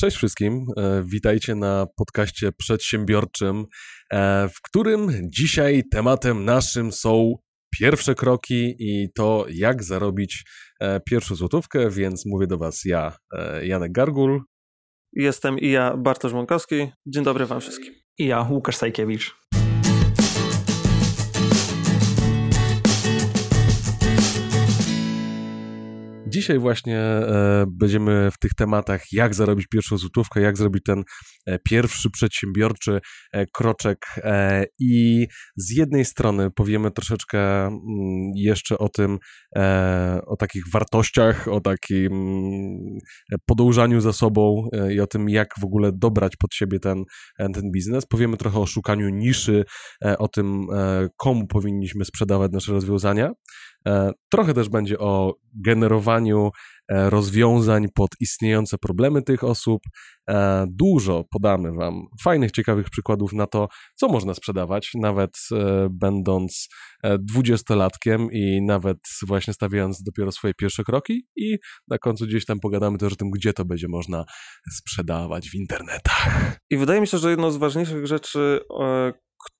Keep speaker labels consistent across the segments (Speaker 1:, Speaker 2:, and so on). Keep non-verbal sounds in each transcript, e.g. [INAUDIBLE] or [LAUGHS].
Speaker 1: Cześć wszystkim, e, witajcie na podcaście przedsiębiorczym, e, w którym dzisiaj tematem naszym są pierwsze kroki i to, jak zarobić e, pierwszą złotówkę, więc mówię do Was ja, Janek Gargul.
Speaker 2: Jestem i ja, Bartosz Mąkowski. Dzień dobry Wam wszystkim.
Speaker 3: I ja, Łukasz Sajkiewicz.
Speaker 1: Dzisiaj właśnie e, będziemy w tych tematach, jak zarobić pierwszą złotówkę, jak zrobić ten e, pierwszy przedsiębiorczy e, kroczek. I z jednej strony powiemy troszeczkę mm, jeszcze o tym, o takich wartościach, o takim podążaniu za sobą i o tym, jak w ogóle dobrać pod siebie ten, ten biznes. Powiemy trochę o szukaniu niszy, o tym, komu powinniśmy sprzedawać nasze rozwiązania. E, trochę też będzie o generowaniu e, rozwiązań pod istniejące problemy tych osób. E, dużo podamy Wam fajnych, ciekawych przykładów na to, co można sprzedawać, nawet będąc dwudziestolatkiem i nawet właśnie stawiając dopiero swoje pierwsze kroki. I na końcu gdzieś tam pogadamy też o tym, gdzie to będzie można sprzedawać w internetach.
Speaker 2: I wydaje mi się, że jedną z ważniejszych rzeczy,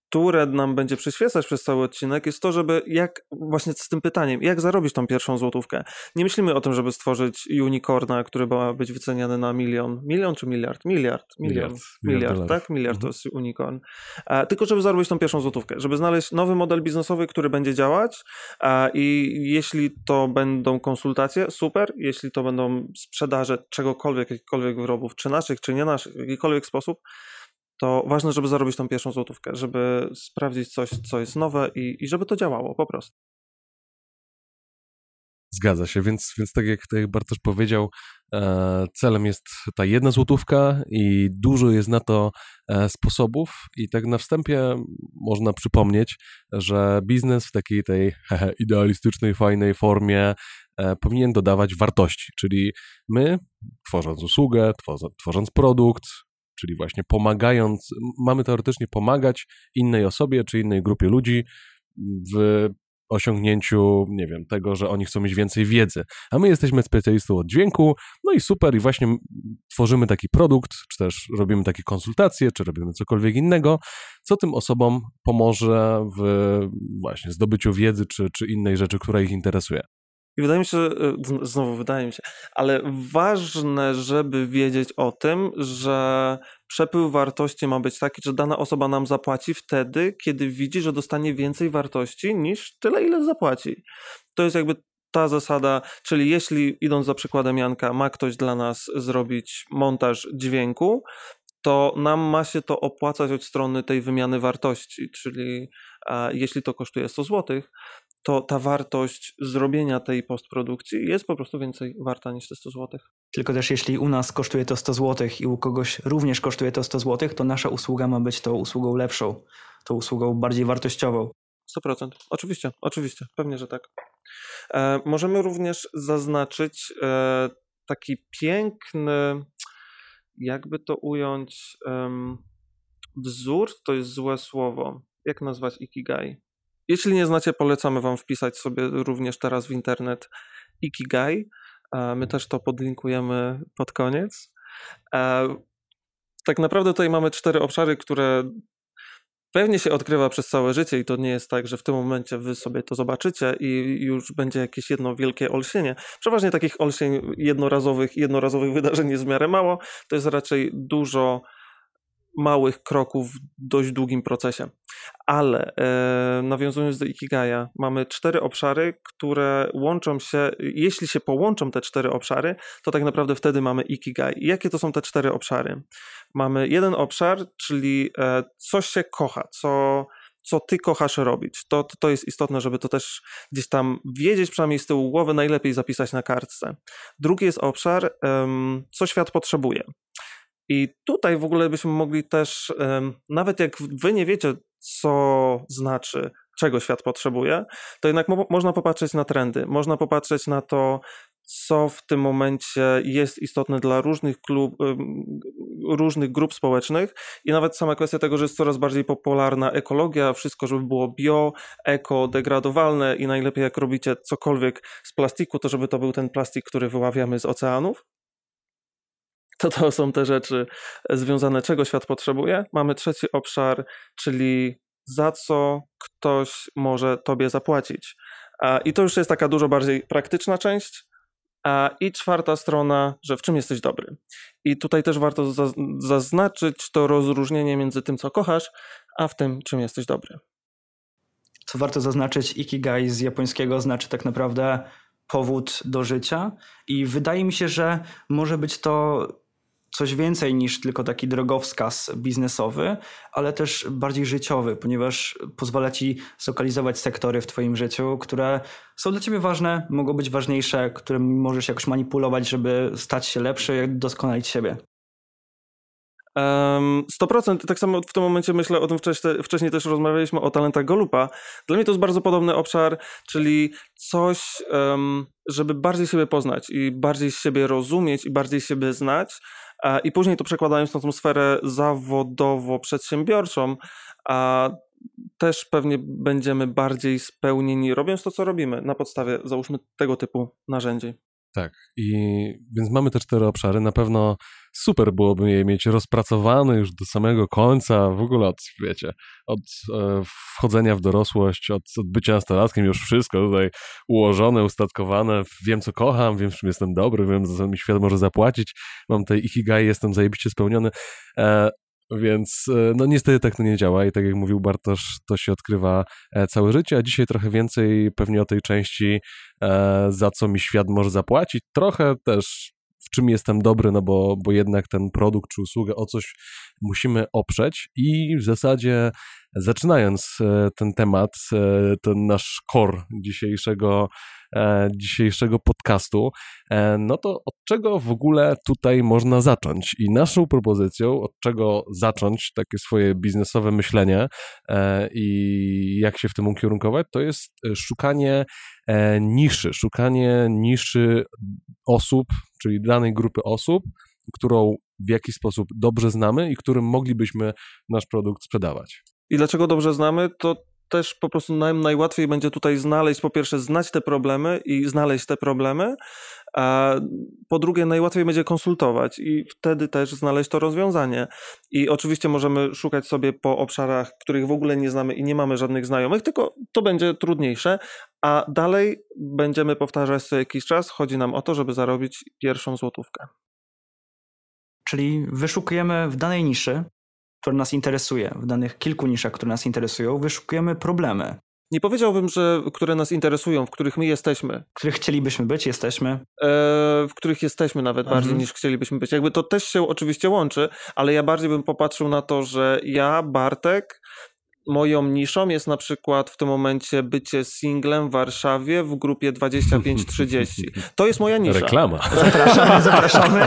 Speaker 2: które nam będzie przyświecać przez cały odcinek, jest to, żeby jak właśnie z tym pytaniem, jak zarobić tą pierwszą złotówkę. Nie myślimy o tym, żeby stworzyć unicorna, który ma być wyceniany na milion. Milion czy miliard? Miliard. Milion. Miliard, miliard, miliard tak? Miliard mhm. to jest unicorn. A, tylko, żeby zarobić tą pierwszą złotówkę, żeby znaleźć nowy model biznesowy, który będzie działać a, i jeśli to będą konsultacje, super. Jeśli to będą sprzedaże czegokolwiek, jakichkolwiek wyrobów, czy naszych, czy nie naszych, w jakikolwiek sposób, to ważne, żeby zarobić tą pierwszą złotówkę, żeby sprawdzić coś, co jest nowe i, i żeby to działało po prostu.
Speaker 1: Zgadza się, więc, więc tak jak, tak Bartosz powiedział, e, celem jest ta jedna złotówka i dużo jest na to e, sposobów i tak na wstępie można przypomnieć, że biznes w takiej tej [LAUGHS] idealistycznej, fajnej formie e, powinien dodawać wartości, czyli my, tworząc usługę, tworząc produkt, czyli właśnie pomagając, mamy teoretycznie pomagać innej osobie czy innej grupie ludzi w osiągnięciu, nie wiem, tego, że oni chcą mieć więcej wiedzy. A my jesteśmy specjalistą od dźwięku, no i super, i właśnie tworzymy taki produkt, czy też robimy takie konsultacje, czy robimy cokolwiek innego, co tym osobom pomoże w właśnie zdobyciu wiedzy, czy, czy innej rzeczy, która ich interesuje.
Speaker 2: I wydaje mi się, e, znowu wydaje mi się, ale ważne, żeby wiedzieć o tym, że przepływ wartości ma być taki, że dana osoba nam zapłaci wtedy, kiedy widzi, że dostanie więcej wartości niż tyle, ile zapłaci. To jest jakby ta zasada, czyli jeśli idąc za przykładem Janka, ma ktoś dla nas zrobić montaż dźwięku, to nam ma się to opłacać od strony tej wymiany wartości, czyli a, jeśli to kosztuje 100 zł, to ta wartość zrobienia tej postprodukcji jest po prostu więcej warta niż te 100 zł.
Speaker 3: Tylko też jeśli u nas kosztuje to 100 zł i u kogoś również kosztuje to 100 zł, to nasza usługa ma być tą usługą lepszą, tą usługą bardziej wartościową.
Speaker 2: 100%. Oczywiście, oczywiście, pewnie, że tak. E, możemy również zaznaczyć e, taki piękny, jakby to ująć, wzór to jest złe słowo. Jak nazwać Ikigai? Jeśli nie znacie, polecamy Wam wpisać sobie również teraz w internet Ikigai. My też to podlinkujemy pod koniec. Tak naprawdę tutaj mamy cztery obszary, które pewnie się odkrywa przez całe życie i to nie jest tak, że w tym momencie wy sobie to zobaczycie i już będzie jakieś jedno wielkie olśnienie. Przeważnie takich olśnień jednorazowych, jednorazowych wydarzeń jest w miarę mało. To jest raczej dużo małych kroków w dość długim procesie. Ale e, nawiązując do Ikigaya, mamy cztery obszary, które łączą się, jeśli się połączą te cztery obszary, to tak naprawdę wtedy mamy Ikigai. Jakie to są te cztery obszary? Mamy jeden obszar, czyli e, coś się kocha, co co ty kochasz robić. To, to, to jest istotne, żeby to też gdzieś tam wiedzieć, przynajmniej z tyłu głowy, najlepiej zapisać na kartce. Drugi jest obszar, co świat potrzebuje. I tutaj w ogóle byśmy mogli też, nawet jak wy nie wiecie, co znaczy, czego świat potrzebuje, to jednak mo można popatrzeć na trendy, można popatrzeć na to, co w tym momencie jest istotne dla różnych, klub, różnych grup społecznych i nawet sama kwestia tego, że jest coraz bardziej popularna ekologia, wszystko, żeby było bio, eko, degradowalne i najlepiej jak robicie cokolwiek z plastiku, to żeby to był ten plastik, który wyławiamy z oceanów. [LAUGHS] to to są te rzeczy związane, czego świat potrzebuje. Mamy trzeci obszar, czyli za co ktoś może tobie zapłacić. I to już jest taka dużo bardziej praktyczna część. I czwarta strona, że w czym jesteś dobry. I tutaj też warto zaznaczyć to rozróżnienie między tym, co kochasz, a w tym, czym jesteś dobry.
Speaker 3: Co warto zaznaczyć, ikigai z japońskiego znaczy tak naprawdę powód do życia. I wydaje mi się, że może być to coś więcej niż tylko taki drogowskaz biznesowy, ale też bardziej życiowy, ponieważ pozwala ci zlokalizować sektory w twoim życiu, które są dla ciebie ważne, mogą być ważniejsze, którymi możesz jakoś manipulować, żeby stać się lepszy, doskonalić siebie.
Speaker 2: Um, 100%. Tak samo w tym momencie myślę o tym wcześniej, wcześniej też rozmawialiśmy o talentach Golupa. Dla mnie to jest bardzo podobny obszar, czyli coś, żeby bardziej siebie poznać i bardziej siebie rozumieć i bardziej siebie znać. I później to przekładając na tą sferę zawodowo-przedsiębiorczą, a też pewnie będziemy bardziej spełnieni robiąc to, co robimy na podstawie, załóżmy, tego typu narzędzi.
Speaker 1: Tak, i więc mamy te cztery obszary. Na pewno super byłoby je mieć rozpracowane już do samego końca, w ogóle od, wiecie, od e, wchodzenia w dorosłość, od, od bycia nastolatkiem, już wszystko tutaj ułożone, ustatkowane. Wiem, co kocham, wiem, czym jestem dobry, wiem, za co mi świat może zapłacić. Mam tej ikigai, jestem zajebiście spełniony. E, więc e, no niestety tak to nie działa i tak jak mówił Bartosz, to się odkrywa e, całe życie, a dzisiaj trochę więcej pewnie o tej części, e, za co mi świat może zapłacić. Trochę też w czym jestem dobry, no bo, bo jednak ten produkt czy usługę o coś musimy oprzeć i w zasadzie zaczynając ten temat, ten nasz core dzisiejszego dzisiejszego podcastu, e, no to od czego w ogóle tutaj można zacząć? I naszą propozycją, od czego zacząć takie swoje biznesowe myślenie e, i jak się w tym ukierunkować, to jest szukanie niszy, szukanie niszy osób, czyli danej grupy osób, którą w jakiś sposób dobrze znamy i którym moglibyśmy nasz produkt sprzedawać.
Speaker 2: I dlaczego dobrze znamy? To też po prostu naj, najłatwiej będzie tutaj znaleźć, po pierwsze, znać te problemy i znaleźć te problemy, a po drugie, najłatwiej będzie konsultować i wtedy też znaleźć to rozwiązanie. I oczywiście możemy szukać sobie po obszarach, których w ogóle nie znamy i nie mamy żadnych znajomych, tylko to będzie trudniejsze, a dalej będziemy powtarzać co jakiś czas. Chodzi nam o to, żeby zarobić pierwszą złotówkę.
Speaker 3: Czyli wyszukujemy w danej niszy które nas interesuje, w danych kilku niszach, które nas interesują, wyszukujemy problemy.
Speaker 2: Nie powiedziałbym, że które nas interesują, w których my jesteśmy.
Speaker 3: W których chcielibyśmy być, jesteśmy. E,
Speaker 2: w których jesteśmy nawet mhm. bardziej niż chcielibyśmy być. Jakby to też się oczywiście łączy, ale ja bardziej bym popatrzył na to, że ja, Bartek, moją niszą jest na przykład w tym momencie bycie singlem w Warszawie w grupie 25-30. To jest moja nisza.
Speaker 1: Reklama.
Speaker 3: Zapraszamy, zapraszamy.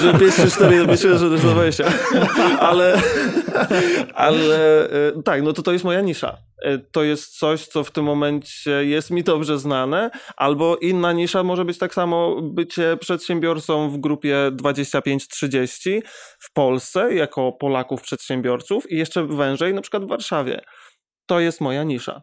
Speaker 2: Że 5 czy 4, myślę, że też 20. Ale, ale e, tak, no to to jest moja nisza. E, to jest coś, co w tym momencie jest mi dobrze znane, albo inna nisza może być tak samo bycie przedsiębiorcą w grupie 25-30 w Polsce, jako Polaków przedsiębiorców i jeszcze wężej, na przykład w Warszawie. To jest moja nisza.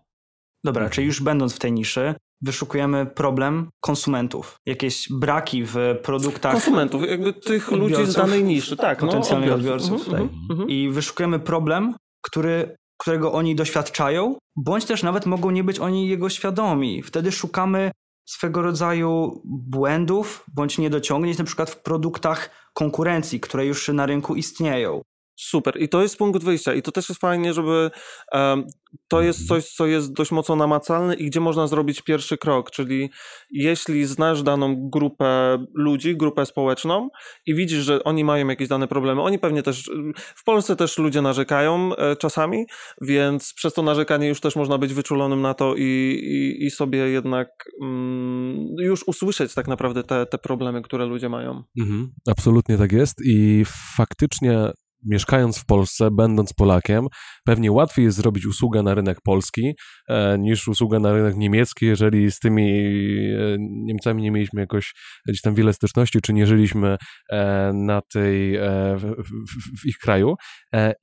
Speaker 3: Dobra, czyli już będąc w tej niszy, wyszukujemy problem konsumentów, jakieś braki w produktach.
Speaker 2: Konsumentów, jakby tych ludzi z danej niszy, tak.
Speaker 3: No, potencjalnych no, odbiorców. odbiorców mhm, mhm. I wyszukujemy problem, który którego oni doświadczają, bądź też nawet mogą nie być oni jego świadomi. Wtedy szukamy swego rodzaju błędów bądź niedociągnięć, na przykład w produktach konkurencji, które już na rynku istnieją.
Speaker 2: Super. I to jest punkt wyjścia. I to też jest fajnie, żeby um, to jest coś, co jest dość mocno namacalne i gdzie można zrobić pierwszy krok. Czyli jeśli znasz daną grupę ludzi, grupę społeczną i widzisz, że oni mają jakieś dane problemy, oni pewnie też, w Polsce też ludzie narzekają e, czasami, więc przez to narzekanie już też można być wyczulonym na to i, i, i sobie jednak mm, już usłyszeć tak naprawdę te, te problemy, które ludzie mają.
Speaker 1: Mhm, absolutnie tak jest i faktycznie mieszkając w Polsce, będąc Polakiem, pewnie łatwiej jest zrobić usługę na rynek polski e, niż usługę na rynek niemiecki, jeżeli z tymi e, Niemcami nie mieliśmy jakoś gdzieś tam wiele styczności, czy nie żyliśmy e, na tej, w, w, w ich kraju.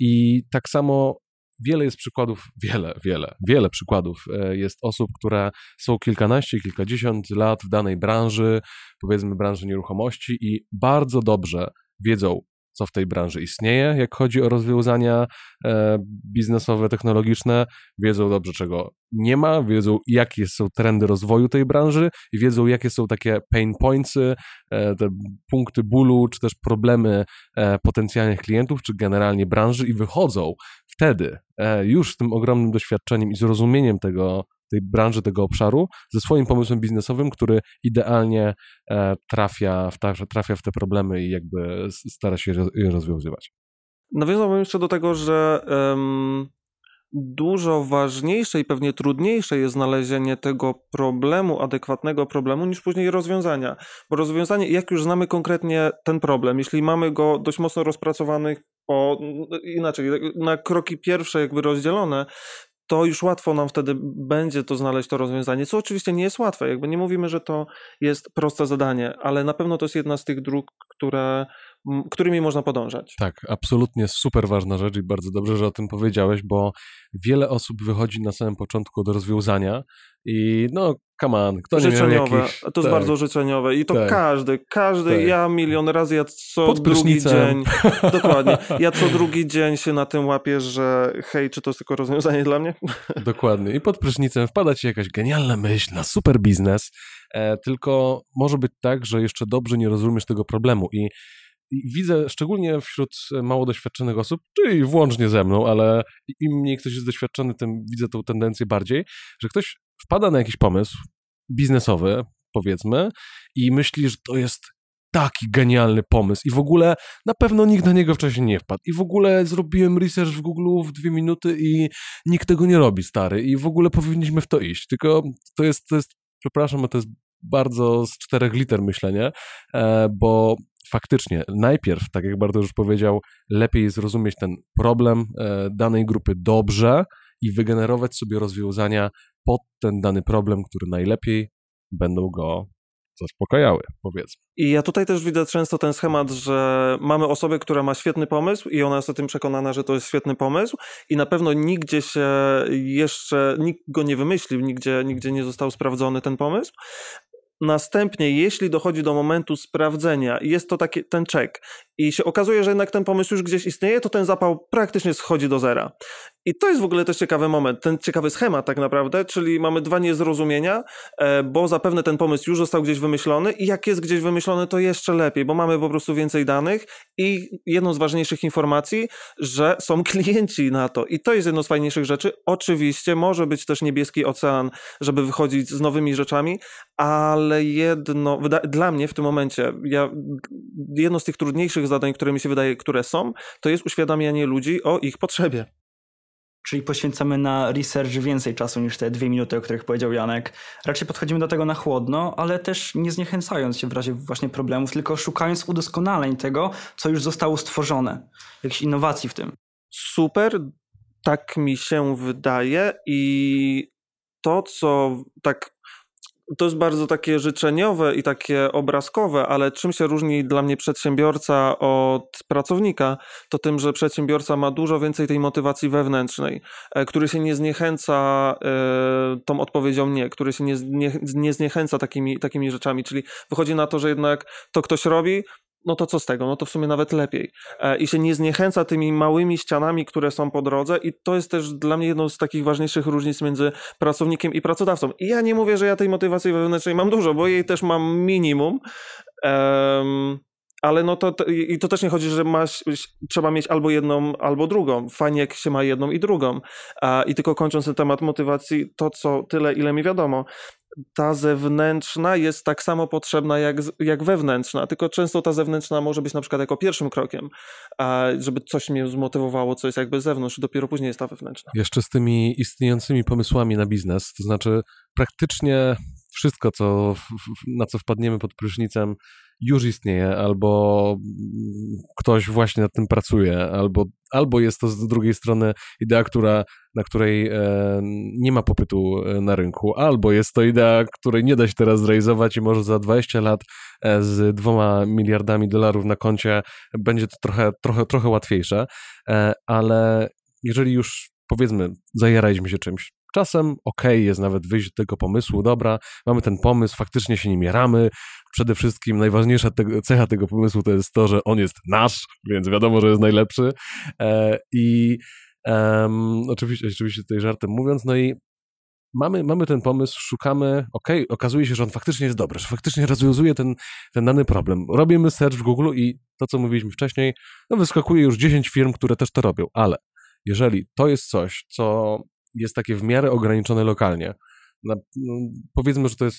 Speaker 1: I tak samo wiele jest przykładów, wiele, wiele, wiele przykładów e, jest osób, które są kilkanaście, kilkadziesiąt lat w danej branży, powiedzmy branży nieruchomości i bardzo dobrze wiedzą, co w tej branży istnieje, jak chodzi o rozwiązania e, biznesowe, technologiczne, wiedzą dobrze, czego nie ma, wiedzą, jakie są trendy rozwoju tej branży i wiedzą, jakie są takie pain pointsy, e, te punkty bólu, czy też problemy e, potencjalnych klientów, czy generalnie branży i wychodzą wtedy już z tym ogromnym doświadczeniem i zrozumieniem tego, tej branży, tego obszaru, ze swoim pomysłem biznesowym, który idealnie e, trafia w, trafia w te problemy i jakby stara się je rozwiązywać.
Speaker 2: Nawiązałbym jeszcze do tego, że um, dużo ważniejsze i pewnie trudniejsze jest znalezienie tego problemu, adekwatnego problemu, niż później rozwiązania. Bo rozwiązanie, jak już znamy konkretnie ten problem, jeśli mamy go dość mocno rozpracowany po, inaczej, na kroki pierwsze jakby rozdzielone, to już łatwo nam wtedy będzie to znaleźć to rozwiązanie, co oczywiście nie jest łatwe. Jakby nie mówimy, że to jest proste zadanie, ale na pewno to jest jedna z tych dróg, które którymi można podążać.
Speaker 1: Tak, absolutnie super ważna rzecz i bardzo dobrze, że o tym powiedziałeś, bo wiele osób wychodzi na samym początku do rozwiązania i no, come on, kto nie miał jakichś...
Speaker 2: To jest tak. bardzo życzeniowe i to tak. każdy, każdy, tak. ja milion razy, ja co drugi dzień, [LAUGHS] dokładnie, ja co drugi dzień się na tym łapię, że hej, czy to jest tylko rozwiązanie dla mnie? [LAUGHS]
Speaker 1: Dokładnie i pod prysznicem wpada ci jakaś genialna myśl na super biznes, e, tylko może być tak, że jeszcze dobrze nie rozumiesz tego problemu i widzę szczególnie wśród mało doświadczonych osób, czyli włącznie ze mną, ale im mniej ktoś jest doświadczony, tym widzę tą tendencję bardziej, że ktoś wpada na jakiś pomysł biznesowy, powiedzmy, i myśli, że to jest taki genialny pomysł i w ogóle na pewno nikt na niego wcześniej nie wpadł. I w ogóle zrobiłem research w Google w dwie minuty i nikt tego nie robi, stary, i w ogóle powinniśmy w to iść, tylko to jest, to jest przepraszam, to jest bardzo z czterech liter myślenie, e, bo faktycznie najpierw, tak jak Bartosz już powiedział, lepiej zrozumieć ten problem e, danej grupy dobrze i wygenerować sobie rozwiązania pod ten dany problem, który najlepiej będą go zaspokajały, powiedzmy.
Speaker 2: I ja tutaj też widzę często ten schemat, że mamy osobę, która ma świetny pomysł i ona jest o tym przekonana, że to jest świetny pomysł i na pewno nigdzie się jeszcze, nikt go nie wymyślił, nigdzie, nigdzie nie został sprawdzony ten pomysł, Następnie, jeśli dochodzi do momentu sprawdzenia, jest to taki, ten check i się okazuje, że jednak ten pomysł już gdzieś istnieje, to ten zapał praktycznie schodzi do zera. I to jest w ogóle też ciekawy moment, ten ciekawy schemat tak naprawdę, czyli mamy dwa niezrozumienia, e, bo zapewne ten pomysł już został gdzieś wymyślony i jak jest gdzieś wymyślony, to jeszcze lepiej, bo mamy po prostu więcej danych i jedną z ważniejszych informacji, że są [LAUGHS] klienci na to. I to jest jedno z fajniejszych rzeczy. Oczywiście może być też niebieski ocean, żeby wychodzić z nowymi rzeczami, ale jedno, dla mnie w tym momencie, ja, jedno z tych trudniejszych zadań, które mi się wydaje, które są, to jest uświadamianie ludzi o ich potrzebie.
Speaker 3: Czyli poświęcamy na research więcej czasu niż te dwie minuty, o których powiedział Janek. Raczej podchodzimy do tego na chłodno, ale też nie zniechęcając się w razie właśnie problemów, tylko szukając udoskonaleń tego, co już zostało stworzone. Jakichś innowacji w tym.
Speaker 2: Super, tak mi się wydaje i to, co tak to jest bardzo takie życzeniowe i takie obrazkowe, ale czym się różni dla mnie przedsiębiorca od pracownika, to tym, że przedsiębiorca ma dużo więcej tej motywacji wewnętrznej, e, który się nie zniechęca e, tą odpowiedzią nie, który się nie, nie, nie zniechęca takimi, takimi rzeczami, czyli wychodzi na to, że jednak to ktoś robi, no to co z tego? No to w sumie nawet lepiej. E, I się nie zniechęca tymi małymi ścianami, które są po drodze, i to jest też dla mnie jedną z takich ważniejszych różnic między pracownikiem i pracodawcą. I ja nie mówię, że ja tej motywacji wewnętrznej mam dużo, bo jej też mam minimum. Um, ale no to, i to też nie chodzi, że trzeba mieć albo jedną, albo drugą. Fajnie, jak się ma jedną i drugą. I tylko kończąc ten temat motywacji, to co tyle, ile mi wiadomo, ta zewnętrzna jest tak samo potrzebna jak, jak wewnętrzna, tylko często ta zewnętrzna może być na przykład jako pierwszym krokiem, żeby coś mnie zmotywowało, co jest jakby z zewnątrz, dopiero później jest ta wewnętrzna.
Speaker 1: Jeszcze z tymi istniejącymi pomysłami na biznes, to znaczy praktycznie wszystko, co, na co wpadniemy pod prysznicem, już istnieje, albo ktoś właśnie nad tym pracuje, albo, albo jest to z drugiej strony idea, która, na której e, nie ma popytu e, na rynku, albo jest to idea, której nie da się teraz zrealizować i może za 20 lat e, z dwoma miliardami dolarów na koncie będzie to trochę, trochę, trochę łatwiejsze, ale jeżeli już powiedzmy, zajaraliśmy się czymś. Czasem okej okay, jest nawet wyjść do tego pomysłu, dobra, mamy ten pomysł, faktycznie się nim jaramy. Przede wszystkim najważniejsza tego, cecha tego pomysłu to jest to, że on jest nasz, więc wiadomo, że jest najlepszy. E, I oczywiście, oczywiście tutaj żartem mówiąc, no i mamy, mamy ten pomysł, szukamy, ok, okazuje się, że on faktycznie jest dobry, że faktycznie rozwiązuje ten, ten dany problem. Robimy search w Google i to, co mówiliśmy wcześniej, no wyskakuje już 10 firm, które też to robią, ale jeżeli to jest coś, co jest takie w miarę ograniczone lokalnie, na, no, powiedzmy, że to jest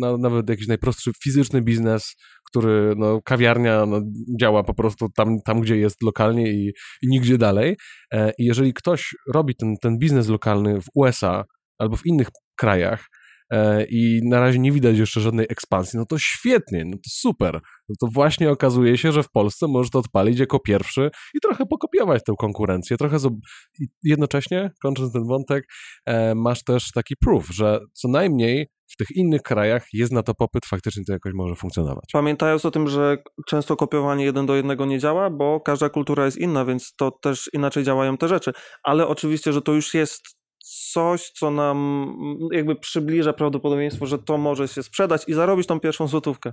Speaker 1: na, nawet jakiś najprostszy fizyczny biznes, który, no, kawiarnia no, działa po prostu tam, tam, gdzie jest lokalnie i, i nigdzie dalej. E, I jeżeli ktoś robi ten, ten biznes lokalny w USA albo w innych krajach, i na razie nie widać jeszcze żadnej ekspansji, no to świetnie, no to super. No to właśnie okazuje się, że w Polsce możesz to odpalić jako pierwszy i trochę pokopiować tę konkurencję, trochę i jednocześnie, kończąc ten wątek, e, masz też taki proof, że co najmniej w tych innych krajach jest na to popyt, faktycznie to jakoś może funkcjonować.
Speaker 2: Pamiętając o tym, że często kopiowanie jeden do jednego nie działa, bo każda kultura jest inna, więc to też inaczej działają te rzeczy. Ale oczywiście, że to już jest coś, co nam mm, jakby przybliża prawdopodobieństwo, że to może się sprzedać i zarobić tą pierwszą złotówkę.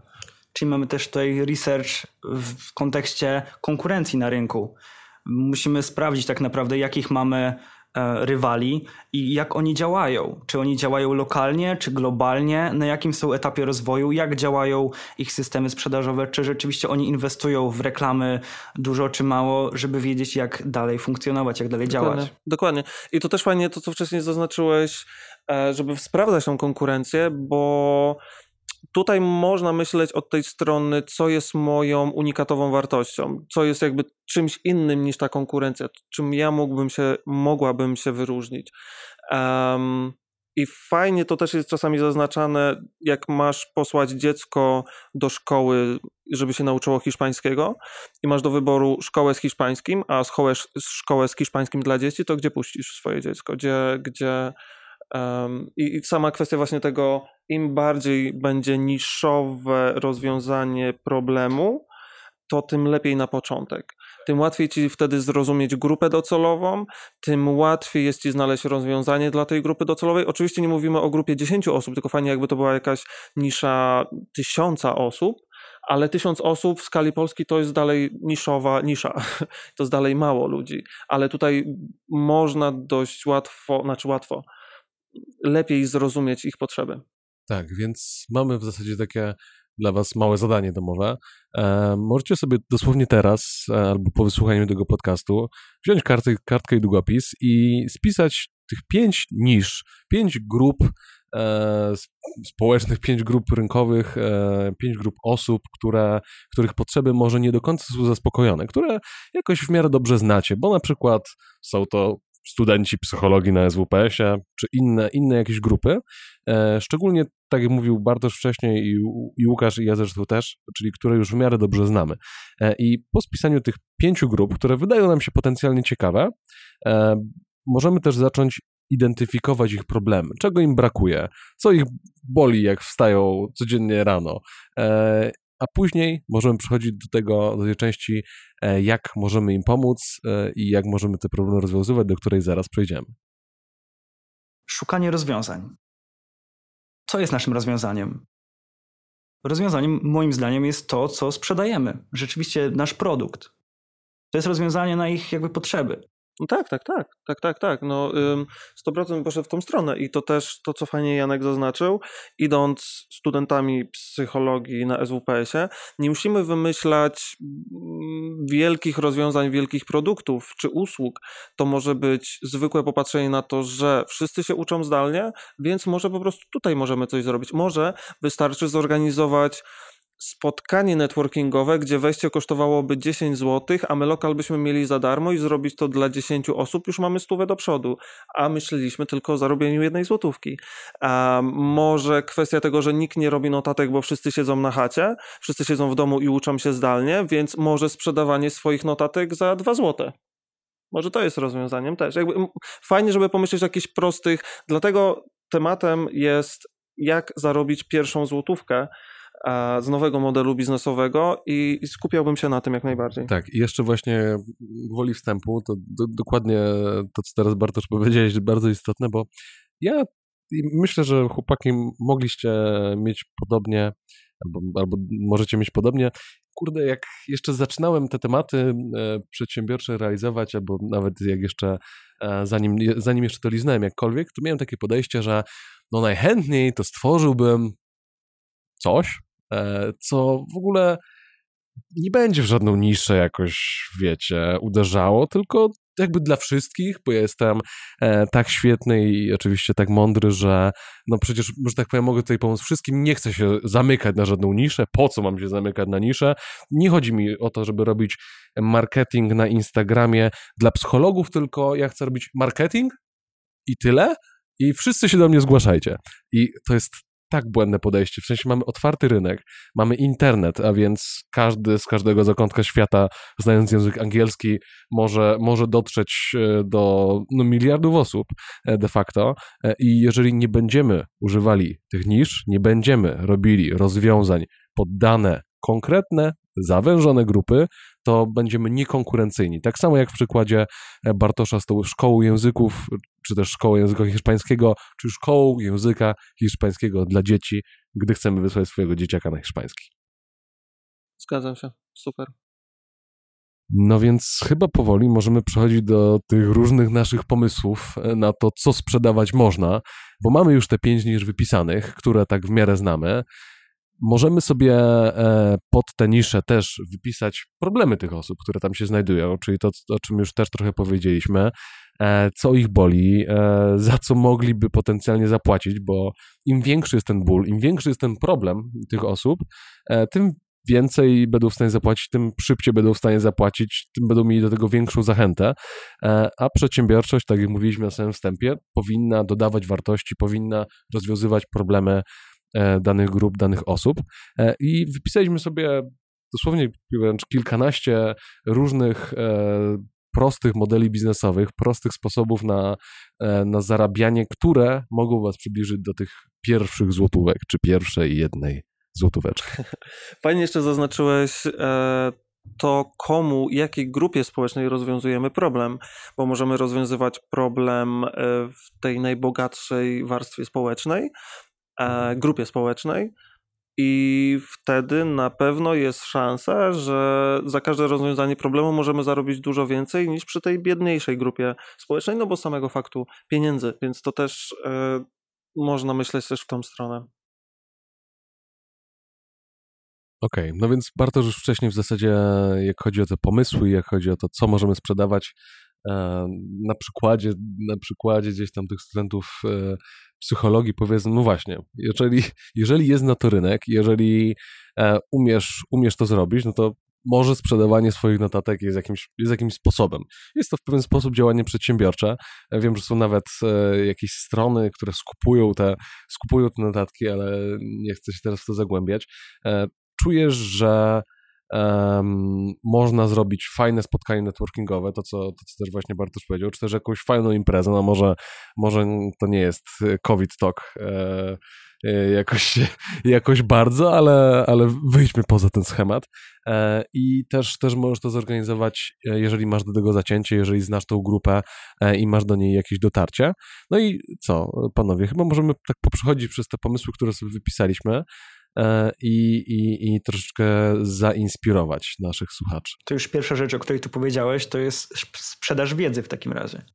Speaker 3: Czyli mamy też tutaj research w kontekście konkurencji na rynku. Musimy sprawdzić tak naprawdę, jakich mamy rywali i jak oni działają. Czy oni działają lokalnie, czy globalnie, na jakim są etapie rozwoju, jak działają ich systemy sprzedażowe, czy rzeczywiście oni inwestują w reklamy dużo czy mało, żeby wiedzieć, jak dalej funkcjonować, jak dalej
Speaker 2: Dokładnie.
Speaker 3: działać.
Speaker 2: Dokładnie. I to też fajnie to, co wcześniej zaznaczyłeś, e, żeby sprawdzać tą konkurencję, bo tutaj można myśleć od tej strony, co jest moją unikatową wartością, co jest jakby czymś innym niż ta konkurencja, czym ja mógłbym się, mogłabym się wyróżnić. Um, i fajnie to też jest czasami zaznaczane, jak masz posłać dziecko do szkoły, żeby się nauczyło hiszpańskiego i masz do wyboru szkołę z hiszpańskim, a szkołę, szkołę z hiszpańskim dla dzieci, to gdzie puścisz swoje dziecko? Gdzie, gdzie Um, i, I sama kwestia właśnie tego, im bardziej będzie niszowe rozwiązanie problemu, to tym lepiej na początek. Tym łatwiej ci wtedy zrozumieć grupę docelową, tym łatwiej jest ci znaleźć rozwiązanie dla tej grupy docelowej. Oczywiście nie mówimy o grupie 10 osób, tylko fajnie jakby to była jakaś nisza tysiąca osób, ale tysiąc osób w skali Polski to jest dalej niszowa nisza. [LAUGHS] To jest dalej mało ludzi, ale tutaj można dość łatwo, znaczy łatwo, lepiej zrozumieć ich potrzeby.
Speaker 1: Tak, więc mamy w zasadzie takie dla Was małe zadanie domowe. E, możecie sobie dosłownie teraz, e, albo po wysłuchaniu tego podcastu, wziąć kartę, kartkę i długopis i spisać tych pięć nisz, pięć grup e, społecznych, pięć grup rynkowych, e, pięć grup osób, które, których potrzeby może nie do końca są zaspokojone, które jakoś w miarę dobrze znacie, bo na przykład są to studenci psychologii na SWPS-ie, czy inne, inne jakieś grupy. E, szczególnie, tak jak mówił Bartosz wcześniej i, i Łukasz i ja zresztą też, czyli które już w miarę dobrze znamy. E, I po spisaniu tych pięciu grup, które wydają nam się potencjalnie ciekawe, e, możemy też zacząć identyfikować ich problemy, czego im brakuje, co ich boli, jak wstają codziennie rano a później możemy przechodzić do tego, do tej części, e, jak możemy im pomóc e, i jak możemy te problemy rozwiązywać, do której zaraz przejdziemy.
Speaker 3: Szukanie rozwiązań. Co jest naszym rozwiązaniem? Rozwiązaniem, moim zdaniem, jest to, co sprzedajemy. Rzeczywiście nasz produkt. To jest rozwiązanie na ich jakby potrzeby.
Speaker 2: No tak, tak, tak, tak, tak, tak. No, 100% poszedł w tą stronę i to też to, co fajnie Janek zaznaczył, idąc studentami psychologii na SWPS-ie, nie musimy wymyślać mm, wielkich rozwiązań, wielkich produktów czy usług. To może być zwykłe popatrzenie na to, że wszyscy się uczą zdalnie, więc może po prostu tutaj możemy coś zrobić. Może wystarczy zorganizować spotkanie networkingowe, gdzie wejście kosztowałoby 10 zł, a my lokal byśmy mieli za darmo i zrobić to dla 10 osób, już mamy stówę do przodu, a myśleliśmy tylko o zarobieniu jednej złotówki. A może kwestia tego, że nikt nie robi notatek, bo wszyscy siedzą na chacie, wszyscy siedzą w domu i uczą się zdalnie, więc może sprzedawanie swoich notatek za 2 złote. Może to jest rozwiązaniem też. Jakby fajnie, żeby pomyśleć o jakichś prostych, dlatego tematem jest jak zarobić pierwszą złotówkę, z nowego modelu biznesowego i, i skupiałbym się na tym jak najbardziej.
Speaker 1: Tak, i jeszcze właśnie woli wstępu, to do, dokładnie to, co teraz Bartosz powiedziałeś, bardzo istotne, bo ja myślę, że chłopaki mogliście mieć podobnie, albo, albo możecie mieć podobnie. Kurde, jak jeszcze zaczynałem te tematy e, przedsiębiorcze realizować, albo nawet jak jeszcze e, zanim, zanim jeszcze to liznałem jakkolwiek, to miałem takie podejście, że no najchętniej to stworzyłbym coś, e, co w ogóle nie będzie w żadną niszę jakoś, wiecie, uderzało, tylko jakby dla wszystkich, bo ja jestem e, tak świetny i oczywiście tak mądry, że no przecież, że tak powiem, mogę tutaj pomóc wszystkim, nie chcę się zamykać na żadną niszę, po co mam się zamykać na niszę? Nie chodzi mi o to, żeby robić marketing na Instagramie dla psychologów, tylko ja chcę robić marketing i tyle, i wszyscy się do mnie zgłaszajcie. I to jest tak błędne podejście. W sensie mamy otwarty rynek, mamy internet, a więc każdy z każdego zakątka świata, znając język angielski, może, może dotrzeć e, do no, miliardów osób e, de facto. E, I jeżeli nie będziemy używali tych nisz, nie będziemy robili rozwiązań poddane konkretne, zawężone grupy, to będziemy niekonkurencyjni. Tak samo jak w przykładzie Bartosza z tą szkołą języków, czy też szkołą języka hiszpańskiego, czy szkołą języka hiszpańskiego dla dzieci, gdy chcemy wysłać swojego dzieciaka na hiszpański.
Speaker 2: Zgadzam się, super.
Speaker 1: No więc chyba powoli możemy przechodzić do tych różnych naszych pomysłów na to, co sprzedawać można, bo mamy już te pięć niż wypisanych, które tak w miarę znamy. Możemy sobie e, pod te nisze też wypisać problemy tych osób, które tam się znajdują, czyli to, o czym już też trochę powiedzieliśmy, e, co ich boli, e, za co mogliby potencjalnie zapłacić, bo im większy jest ten ból, im większy jest ten problem tych osób, tym więcej będą w stanie zapłacić, tym szybciej będą w stanie zapłacić, tym będą mieli do tego większą zachętę. A przedsiębiorczość, tak jak mówiliśmy na samym wstępie, powinna dodawać wartości, powinna rozwiązywać problemy danych grup, danych osób. E, I wypisaliśmy sobie dosłownie wręcz kilkanaście różnych e, prostych modeli biznesowych, prostych sposobów na, na zarabianie, które mogą Was przybliżyć do tych pierwszych złotówek, czy pierwszej jednej złotóweczki. [LAUGHS]
Speaker 2: Fajnie jeszcze zaznaczyłeś to, komu, jakiej grupie społecznej rozwiązujemy problem, bo możemy rozwiązywać problem w tej najbogatszej warstwie społecznej, E, grupie społecznej. I wtedy na pewno jest szansa, że za każde rozwiązanie problemu możemy zarobić dużo więcej niż przy tej biedniejszej grupie społecznej, no bo samego faktu pieniędzy, więc to też y, można myśleć też w tą stronę.
Speaker 1: Okej, okay, no więc Bartosz już wcześniej w zasadzie, jak chodzi o te pomysły, jak chodzi o to, co możemy sprzedawać, e, na przykładzie, na przykładzie gdzieś tam tych studentów psychologii powiedzmy, no właśnie, jeżeli, jeżeli jest na to rynek, jeżeli e, umiesz, umiesz to zrobić, no to może sprzedawanie swoich notatek jest jakimś, jest jakimś sposobem. Jest to w pewien sposób działanie przedsiębiorcze. E, wiem, że są nawet e, jakieś strony, które skupują te, skupują te notatki, ale nie chcę się teraz w to zagłębiać. E, czujesz, że um, można zrobić fajne spotkanie networkingowe, to co, to co też właśnie Bartosz powiedział, czy też jakąś fajną imprezę, no może, może to nie jest COVID Talk e, e, jakoś, [LAUGHS] jakoś bardzo, ale, ale wyjdźmy poza ten schemat e, i też, też możesz to zorganizować, e, jeżeli masz do tego zacięcie, jeżeli znasz tą grupę e, i masz do niej jakieś dotarcie. No i co, panowie, chyba możemy tak poprzechodzić przez te pomysły, które sobie wypisaliśmy, E, i, i, i troszeczkę zainspirować naszych słuchaczy.
Speaker 3: To już pierwsza rzecz, o której tu powiedziałeś, to jest sprzedaż wiedzy w takim razie.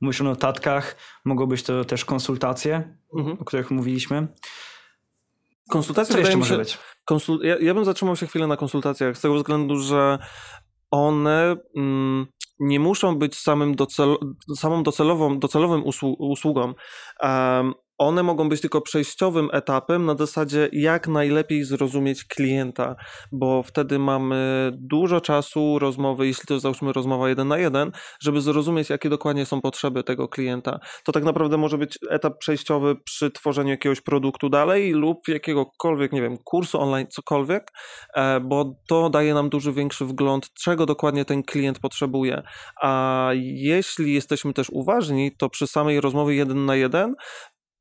Speaker 3: Mówisz o notatkach, mogą być to też konsultacje, mhm. o których mówiliśmy.
Speaker 2: Konsultacje Co jeszcze może być? Konsul... Ja, ja, bym zatrzymał się chwilę na konsultacjach z tego względu, że one mm, nie muszą być samym docel... samą docelową, docelowym usługą. Um, one mogą być tylko przejściowym etapem na zasadzie jak najlepiej zrozumieć klienta, bo wtedy mamy dużo czasu rozmowy, jeśli to załóżmy rozmowa jeden na jeden, żeby zrozumieć, jakie dokładnie są potrzeby tego klienta. To tak naprawdę może być etap przejściowy przy tworzeniu jakiegoś produktu dalej lub jakiegokolwiek, nie wiem, kursu online, cokolwiek, e, bo to daje nam dużo większy wgląd, czego dokładnie ten klient potrzebuje. A jeśli jesteśmy też uważni, to przy samej rozmowie jeden na jeden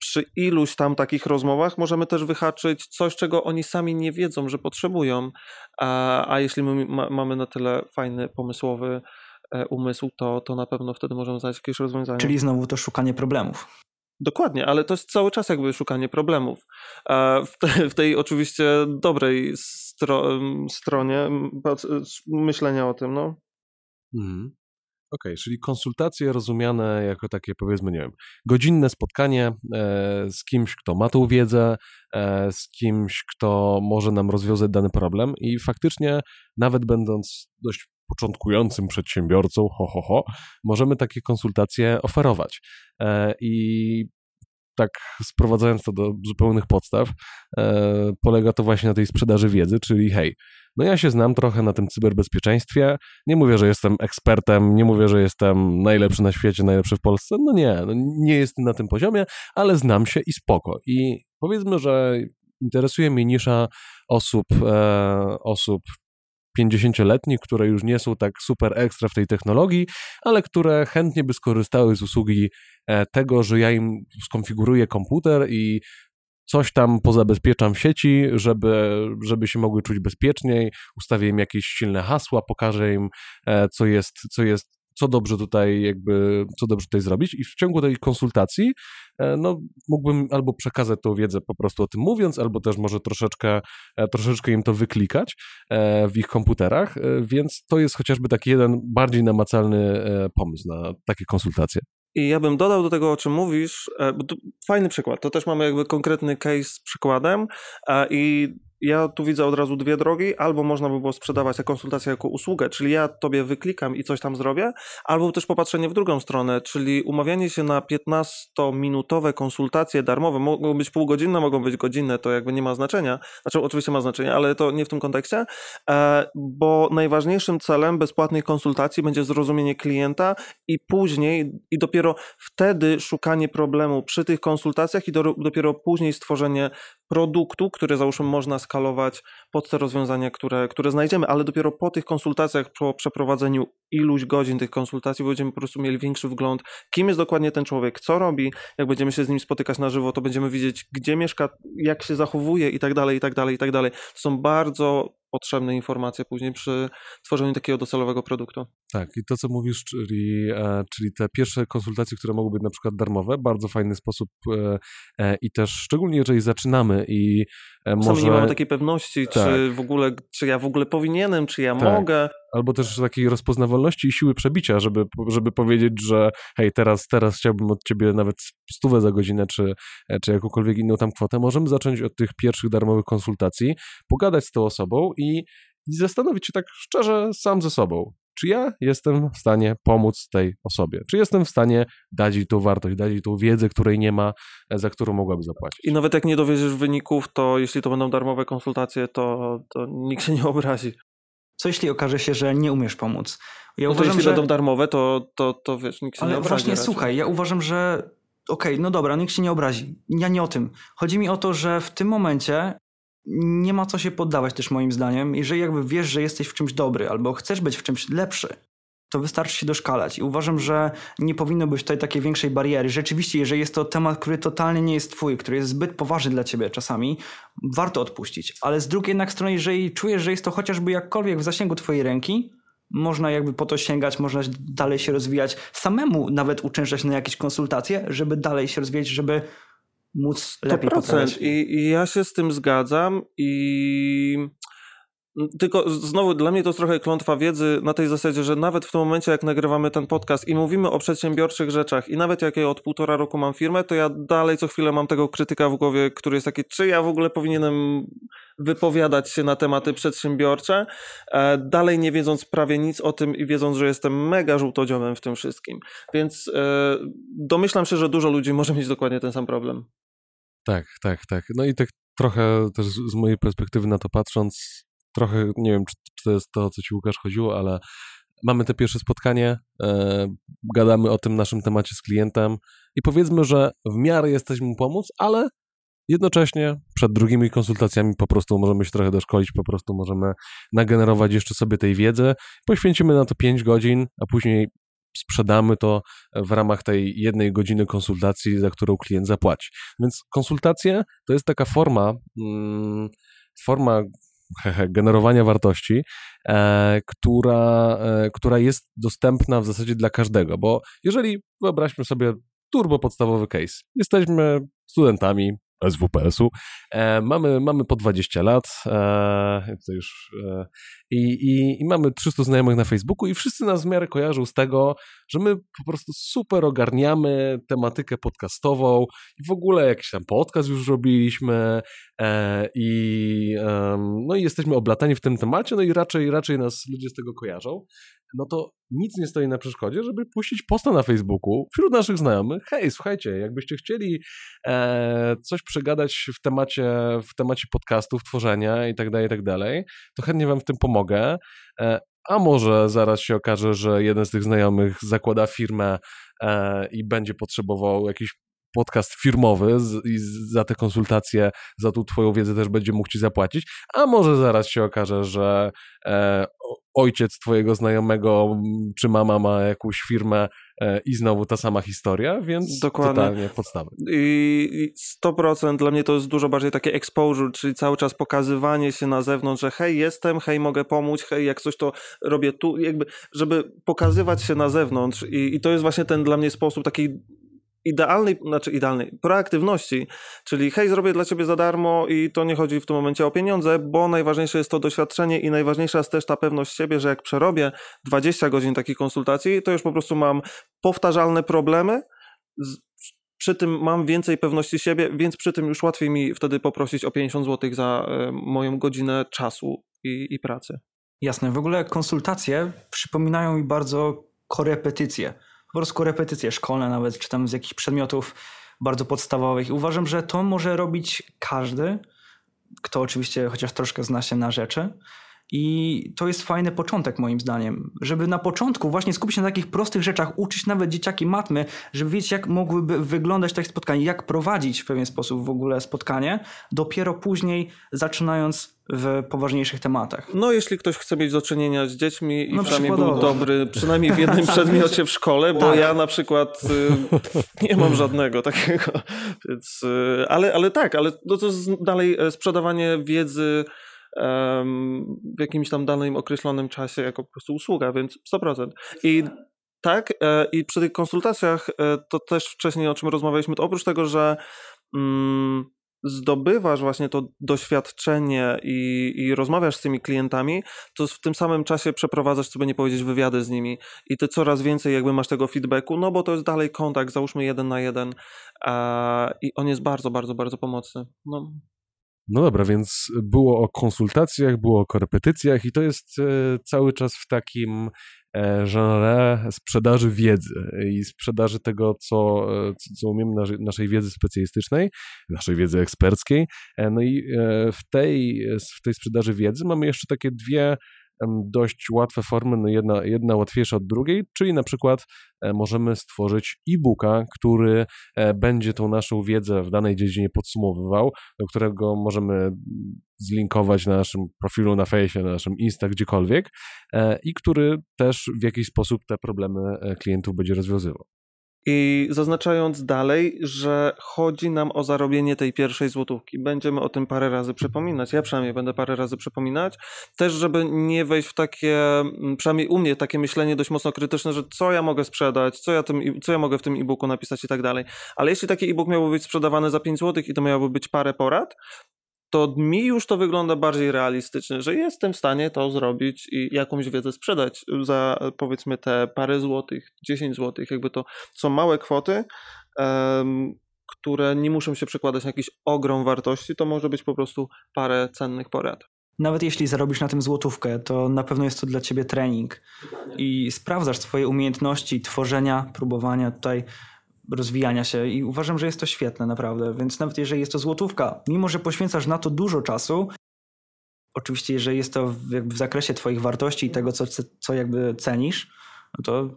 Speaker 2: przy iluś tam takich rozmowach możemy też wyhaczyć coś, czego oni sami nie wiedzą, że potrzebują. A, a jeśli my ma, mamy na tyle fajny, pomysłowy e, umysł, to, to na pewno wtedy możemy znaleźć jakieś rozwiązanie.
Speaker 3: Czyli znowu to szukanie problemów.
Speaker 2: Dokładnie, ale to jest cały czas jakby szukanie problemów. W, te, w tej oczywiście dobrej stro, stronie myślenia o tym, no.
Speaker 1: Mhm. Okej, okay, czyli konsultacje rozumiane jako takie, powiedzmy, nie wiem, godzinne spotkanie e, z kimś, kto ma tą wiedzę, e, z kimś, kto może nam rozwiązać dany problem i faktycznie, nawet będąc dość początkującym przedsiębiorcą, ho, ho, ho, możemy takie konsultacje oferować. E, I tak sprowadzając to do zupełnych podstaw, e, polega to właśnie na tej sprzedaży wiedzy, czyli hej, no ja się znam trochę na tym cyberbezpieczeństwie, nie mówię, że jestem ekspertem, nie mówię, że jestem najlepszy na świecie, najlepszy w Polsce, no nie, no nie jestem na tym poziomie, ale znam się i spoko. I powiedzmy, że interesuje mnie nisza osób, e, osób 50-letnich, które już nie są tak super ekstra w tej technologii, ale które chętnie by skorzystały z usługi e, tego, że ja im skonfiguruję komputer i coś tam pozabezpieczam w sieci, żeby, żeby się mogły czuć bezpieczniej, ustawię im jakieś silne hasła, pokażę im, e, co jest, co jest co dobrze tutaj jakby, co dobrze tutaj zrobić i w ciągu tej konsultacji e, no, mógłbym albo przekazać tą wiedzę po prostu o tym mówiąc, albo też może troszeczkę, e, troszeczkę im to wyklikać e, w ich komputerach, więc to jest chociażby taki jeden bardziej namacalny pomysł na takie konsultacje.
Speaker 2: I ja bym dodał do tego, o czym mówisz, fajny przykład. To też mamy jakby konkretny case z przykładem i ja tu widzę od razu dwie drogi, albo można by było sprzedawać tę konsultację jako usługę, czyli ja tobie wyklikam i coś tam zrobię, albo też popatrzenie w drugą stronę, czyli umawianie się na 15-minutowe konsultacje darmowe, mogą być półgodzinne, mogą być godzinne, to jakby nie ma znaczenia, znaczy oczywiście ma znaczenie, ale to nie w tym kontekście, e, bo najważniejszym celem bezpłatnej konsultacji będzie zrozumienie klienta i później, i dopiero wtedy szukanie problemu przy tych konsultacjach i do, dopiero później stworzenie produktu, który załóżmy można skalować pod te rozwiązania, które, które znajdziemy, ale dopiero po tych konsultacjach, po przeprowadzeniu iluś godzin tych konsultacji będziemy po prostu mieli większy wgląd, kim jest dokładnie ten człowiek, co robi, jak będziemy się z nim spotykać na żywo, to będziemy widzieć, gdzie mieszka, jak się zachowuje i tak dalej, i tak dalej, i tak dalej. To są bardzo potrzebne informacje później przy tworzeniu takiego docelowego produktu.
Speaker 1: Tak, i to co mówisz, czyli, e, czyli te pierwsze konsultacje, które mogą być na przykład darmowe, bardzo fajny sposób e, e, i też szczególnie jeżeli zaczynamy i może... Sami
Speaker 2: nie mamy takiej pewności, tak. czy w ogóle, czy ja w ogóle powinienem, czy ja tak. mogę
Speaker 1: albo też takiej rozpoznawalności i siły przebicia, żeby, żeby powiedzieć, że hej, teraz, teraz chciałbym od ciebie nawet stówę za godzinę, czy, czy jakąkolwiek inną tam kwotę, możemy zacząć od tych pierwszych darmowych konsultacji, pogadać z tą osobą i, i zastanowić się tak szczerze sam ze sobą, czy ja jestem w stanie pomóc tej osobie? Czy jestem w stanie dać jej tą wartość, dać jej tą wiedzę, której nie ma, za którą mogłaby zapłacić?
Speaker 2: I nawet jak nie dowiedziesz wyników, to jeśli to będą darmowe konsultacje, to, to nikt się nie obrazi.
Speaker 3: Co jeśli okaże się, że nie umiesz pomóc?
Speaker 2: Ja no uważam, jeśli że... będą darmowe, to, to, to wiesz, nikt się
Speaker 3: Ale
Speaker 2: nie obrazi.
Speaker 3: właśnie, raczej. słuchaj, ja uważam, że okej, okay, no dobra, nikt się nie obrazi. Ja nie o tym. Chodzi mi o to, że w tym momencie nie ma co się poddawać też moim zdaniem. Jeżeli jakby wiesz, że jesteś w czymś dobry albo chcesz być w czymś lepszy, to wystarczy się doszkalać. I uważam, że nie powinno być tutaj takiej większej bariery. Rzeczywiście, jeżeli jest to temat, który totalnie nie jest twój, który jest zbyt poważny dla ciebie czasami, warto odpuścić. Ale z drugiej jednak strony, jeżeli czujesz, że jest to chociażby jakkolwiek w zasięgu twojej ręki, można jakby po to sięgać, można dalej się rozwijać, samemu nawet uczęszczać na jakieś konsultacje, żeby dalej się rozwijać, żeby móc lepiej 100%. poprawiać.
Speaker 2: I, I ja się z tym zgadzam i tylko znowu dla mnie to jest trochę klątwa wiedzy na tej zasadzie, że nawet w tym momencie, jak nagrywamy ten podcast i mówimy o przedsiębiorczych rzeczach, i nawet jak ja od półtora roku mam firmę, to ja dalej co chwilę mam tego krytyka w głowie, który jest taki, czy ja w ogóle powinienem wypowiadać się na tematy przedsiębiorcze, e, dalej nie wiedząc prawie nic o tym i wiedząc, że jestem mega żółtodziomem w tym wszystkim. Więc e, domyślam się, że dużo ludzi może mieć dokładnie ten sam problem.
Speaker 1: Tak, tak, tak. No i tak trochę też z mojej perspektywy na to patrząc, trochę, nie wiem, czy, czy to jest to, o co ci Łukasz chodziło, ale mamy te pierwsze spotkanie, e, gadamy o tym naszym temacie z klientem i powiedzmy, że w miarę jesteśmy mu pomóc, ale jednocześnie przed drugimi konsultacjami po prostu możemy się trochę doszkolić, po prostu możemy nagenerować jeszcze sobie tej wiedzy, poświęcimy na to 5 godzin, a później sprzedamy to w ramach tej jednej godziny konsultacji, za którą klient zapłaci. Więc konsultacje to jest taka forma, mm, forma generowania wartości, e, która, e, która jest dostępna w zasadzie dla każdego, bo jeżeli wyobraźmy sobie turbo podstawowy case, jesteśmy studentami, SWPS-u. E, mamy, mamy po 20 lat e, to już, e, i, i, i, mamy 300 znajomych na Facebooku i wszyscy nas w miarę kojarzą z tego, że my po prostu super ogarniamy tematykę podcastową i w ogóle jakiś tam podcast już robiliśmy e, i, no i jesteśmy oblatani w tym temacie, no i raczej, raczej nas ludzie z tego kojarzą no to nic nie stoi na przeszkodzie, żeby puścić posta na Facebooku wśród naszych znajomych. Hej, słuchajcie, jakbyście chcieli e, coś przegadać w temacie, w temacie podcastów, tworzenia i tak dalej, i tak dalej, to chętnie wam w tym pomogę. E, a może zaraz się okaże, że jeden z tych znajomych zakłada firmę e, i będzie potrzebował jakiś podcast firmowy z, i za te konsultacje, za tą twoją wiedzę też będzie mógł ci zapłacić, a może zaraz się okaże, że e, ojciec twojego znajomego czy mama ma jakąś firmę e, i znowu ta sama historia, więc Dokładnie. totalnie podstawy.
Speaker 2: I 100% dla mnie to jest dużo bardziej takie exposure, czyli cały czas pokazywanie się na zewnątrz, że hej, jestem, hej, mogę pomóc, hej, jak coś to robię tu, jakby, żeby pokazywać się na zewnątrz i, i to jest właśnie ten dla mnie sposób takiej idealnej, znaczy idealnej, proaktywności, czyli hej, zrobię dla ciebie za darmo i to nie chodzi w tym momencie o pieniądze, bo najważniejsze jest to doświadczenie i najważniejsza jest też ta pewność siebie, że jak przerobię 20 godzin takich konsultacji, to już po prostu mam powtarzalne problemy, przy tym mam więcej pewności siebie, więc przy tym już łatwiej mi wtedy poprosić o 50 zł za y, moją godzinę czasu i, i pracy.
Speaker 3: Jasne, w ogóle konsultacje przypominają mi bardzo korepetycje po prostu repetycje szkolne nawet, czy tam z jakichś przedmiotów bardzo podstawowych. I uważam, że to może robić każdy, kto oczywiście chociaż troszkę zna się na rzeczy. I to jest fajny początek moim zdaniem, żeby na początku właśnie skupić się na takich prostych rzeczach, uczyć nawet dzieciaki matmy, żeby wiedzieć jak mogłyby wyglądać takie spotkanie, jak prowadzić w pewien sposób w ogóle spotkanie, dopiero później zaczynając w poważniejszych tematach.
Speaker 2: No jeśli ktoś chce mieć do czynienia z dziećmi i no, przynajmniej był dobry, przynajmniej w [LAUGHS] jednym przedmiocie w szkole, bo tak. ja na przykład y, [LAUGHS] nie mam żadnego takiego, [LAUGHS] więc, y, ale, ale tak, ale no to jest dalej e, sprzedawanie wiedzy w jakimś tam danym określonym czasie jako po prostu usługa, więc 100%. I tak, e, i przy tych konsultacjach e, to też wcześniej o czym rozmawialiśmy, to oprócz tego, że mm, zdobywasz właśnie to doświadczenie i, i rozmawiasz z tymi klientami, to w tym samym czasie przeprowadzasz, sobie nie powiedzieć, wywiady z nimi i ty coraz więcej jakby masz tego feedbacku, no bo to jest dalej kontakt, załóżmy jeden na jeden a, i on jest bardzo, bardzo, bardzo pomocny. No.
Speaker 1: No dobra, więc było o konsultacjach, było o korepetycjach i to jest e, cały czas w takim e, genre sprzedaży wiedzy i sprzedaży tego, co, e, co umiemy naszej, wiedzy specjalistycznej, naszej wiedzy eksperckiej. No i w tej, w tej sprzedaży wiedzy mamy jeszcze takie dwie dość łatwe formy, no jedna, jedna łatwiejsza od drugiej, czyli na przykład e, możemy stworzyć e-booka, który e, będzie tą naszą wiedzę w danej dziedzinie podsumowywał, do którego możemy zlinkować na naszym profilu na fejsie, na naszym Insta, gdziekolwiek e, i który też w jakiś sposób te problemy klientów będzie rozwiązywał.
Speaker 2: I zaznaczając dalej, że chodzi nam o zarobienie tej pierwszej złotówki. Będziemy o tym parę razy przypominać. Ja przynajmniej będę parę razy przypominać. Też, żeby nie wejść w takie, mm, przynajmniej u mnie, takie myślenie dość mocno krytyczne, że co ja mogę sprzedać, co ja, tym, co ja mogę w tym e-booku napisać i tak dalej. Ale jeśli taki e-book miałby być sprzedawany za 5 zł i to miałoby być parę porad, to mi już to wygląda bardziej realistycznie, że jestem w stanie to zrobić i jakąś wiedzę sprzedać za powiedzmy te parę złotych, 10 złotych, jakby to są małe kwoty, um, które nie muszą się przekładać na jakiś ogrom wartości, to może być po prostu parę cennych porad.
Speaker 3: Nawet jeśli zarobisz na tym złotówkę, to na pewno jest to dla ciebie trening i sprawdzasz swoje umiejętności tworzenia, próbowania. Tutaj rozwijania się i uważam, że jest to świetne naprawdę, więc nawet jeżeli jest to złotówka, mimo że poświęcasz na to dużo czasu, oczywiście jeżeli jest to w, zakresie twoich wartości i tego, co, co jakby cenisz, no to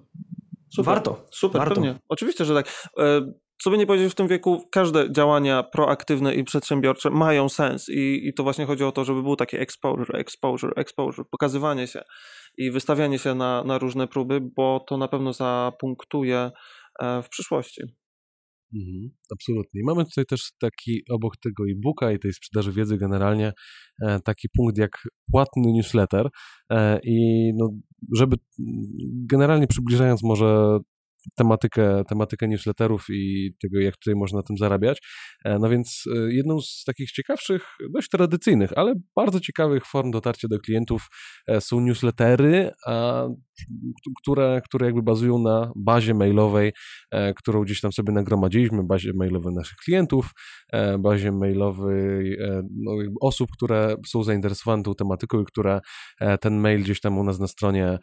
Speaker 3: Super, warto.
Speaker 2: Super,
Speaker 3: warto.
Speaker 2: pewnie. Oczywiście, że tak. E, co by nie powiedzieć w tym wieku, każde działania proaktywne i przedsiębiorcze mają sens i, i to właśnie chodzi o to, żeby był taki exposure, exposure, exposure, pokazywanie się i wystawianie się na, na różne próby, bo to na pewno zapunktuje w przyszłości.
Speaker 1: Mhm, absolutnie. Mamy tutaj też taki obok tego e-booka i tej sprzedaży wiedzy generalnie e, taki punkt jak płatny newsletter e, i no, żeby generalnie przybliżając może tematykę, tematykę newsletterów i tego, jak tutaj można na tym zarabiać. E, no więc e, jedną z takich ciekawszych, dość tradycyjnych, ale bardzo ciekawych form dotarcia do klientów e, są newslettery, które, które jakby bazują na bazie mailowej, którą gdzieś tam sobie nagromadziliśmy, bazie mailowej naszych klientów, bazie mailowej no, osób, które są zainteresowane tą tematyką i które ten mail gdzieś tam u nas na stronie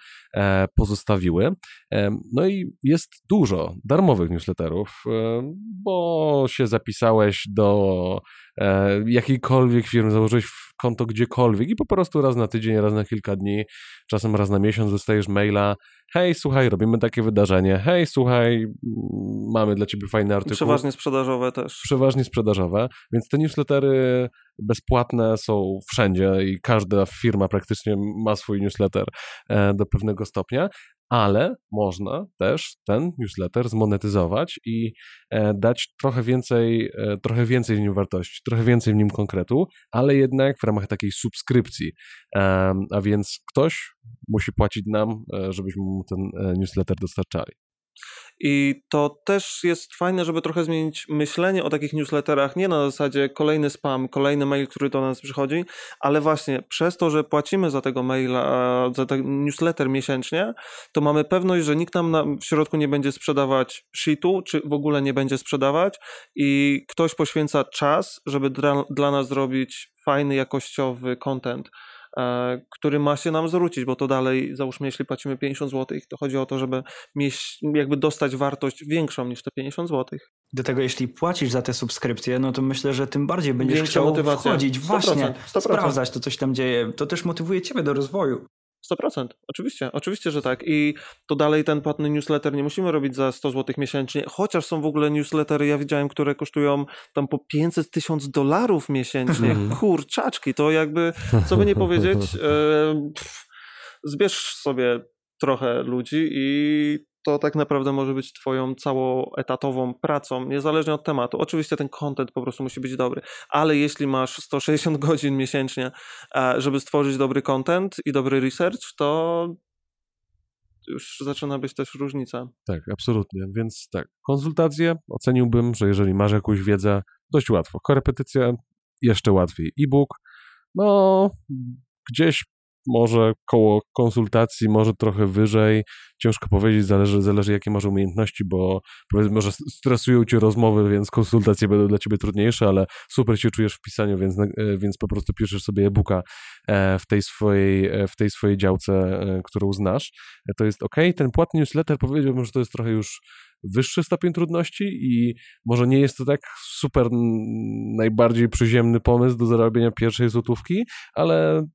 Speaker 1: pozostawiły. No i jest dużo darmowych newsletterów, e, bo się zapisałeś do e, jakiejkolwiek firmy, założyłeś konto gdziekolwiek i po prostu raz na tydzień, raz na kilka dni, czasem raz na miesiąc dostajesz maila, hej, słuchaj, robimy takie wydarzenie, hej, słuchaj, mamy dla ciebie fajny artykuł.
Speaker 2: Przeważnie sprzedażowe też.
Speaker 1: Przeważnie sprzedażowe, więc te newslettery bezpłatne są wszędzie i każda firma praktycznie ma swój newsletter e, do pewnego stopnia, ale można też ten newsletter zmonetyzować i e, dać trochę więcej, e, trochę więcej w nim wartości, trochę więcej w nim konkretu, ale jednak w ramach takiej subskrypcji. A więc ktoś musi płacić nam, e, żebyśmy mu ten newsletter dostarczali.
Speaker 2: I to też jest fajne, żeby trochę zmienić myślenie o takich newsletterach, nie na zasadzie kolejny spam, kolejny mail, który do nas przychodzi, ale właśnie przez to, że płacimy za tego maila, za ten newsletter miesięcznie, to mamy pewność, że nikt nam na, w środku nie będzie sprzedawać sheetu, czy w ogóle nie będzie sprzedawać i ktoś poświęca czas, żeby dla, dla nas zrobić fajny, jakościowy content. E, który ma się nam zwrócić, bo to dalej, załóżmy, jeśli płacimy 50 zł, to chodzi o to, żeby mieć, jakby dostać wartość większą niż te 50 zł.
Speaker 3: Do tego, jeśli płacisz za te subskrypcje, no to myślę, że tym bardziej będziesz Większa chciał motywacja. wchodzić, 100%, właśnie, 100%. sprawdzać to, co się tam dzieje. To też motywuje ciebie do rozwoju.
Speaker 2: 100%, oczywiście, oczywiście, że tak. I to dalej ten płatny newsletter nie musimy robić za 100 zł miesięcznie, chociaż są w ogóle newslettery, ja widziałem, które kosztują tam po 500 tysiąc dolarów miesięcznie. Mhm. Kurczaczki, to jakby, co by nie powiedzieć, [LAUGHS] e, pff, zbierz sobie trochę ludzi i to tak naprawdę może być twoją całoetatową pracą, niezależnie od tematu. Oczywiście ten content po prostu musi być dobry, ale jeśli masz 160 [LAUGHS] godzin miesięcznie, e, żeby stworzyć dobry content i dobry research, to już zaczyna być też różnica.
Speaker 1: Tak, absolutnie. Więc tak, konsultacje oceniłbym, że jeżeli masz jakąś wiedzę, dość łatwo. Korepetycja jeszcze łatwiej. E-book, no gdzieś może koło konsultacji, może trochę wyżej. Ciężko powiedzieć, zależy, zależy jakie masz umiejętności, bo powiedzmy, może stresują cię rozmowy, więc konsultacje będą dla ciebie trudniejsze, ale super się czujesz w pisaniu, więc, e, więc po prostu piszesz sobie e-booka e, w tej swojej, e, w tej swojej działce, którą znasz. To jest ok. Ten płatny newsletter powiedziałbym, że to jest trochę już wyższy stopień trudności i może nie jest to tak super najbardziej przyziemny pomysł do zarabiania pierwszej złotówki, ale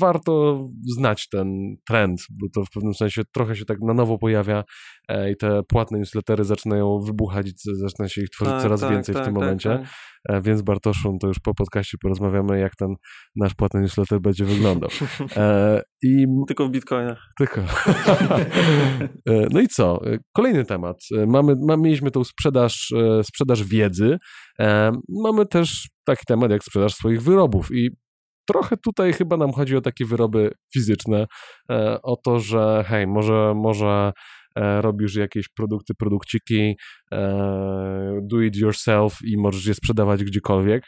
Speaker 1: warto znać ten trend, bo to w pewnym sensie trochę się tak na nowo pojawia e, i te płatne newslettery zaczynają wybuchać, zaczyna się ich tworzyć tak, coraz tak, więcej tak, w tym tak, momencie. Tak. E, więc Bartoszu, to już po podcaście porozmawiamy, jak ten nasz płatny newsletter będzie wyglądał.
Speaker 2: E, I... Tylko w bitcoinach.
Speaker 1: Tylko. no i co? Kolejny temat. Mamy, mieliśmy tą sprzedaż, sprzedaż wiedzy. Mamy też taki temat jak sprzedaż swoich wyrobów i trochę tutaj chyba nam chodzi o takie wyroby fizyczne, e, o to, że hej, może, może e, robisz jakieś produkty, produkciki, e, do it yourself i możesz je sprzedawać gdziekolwiek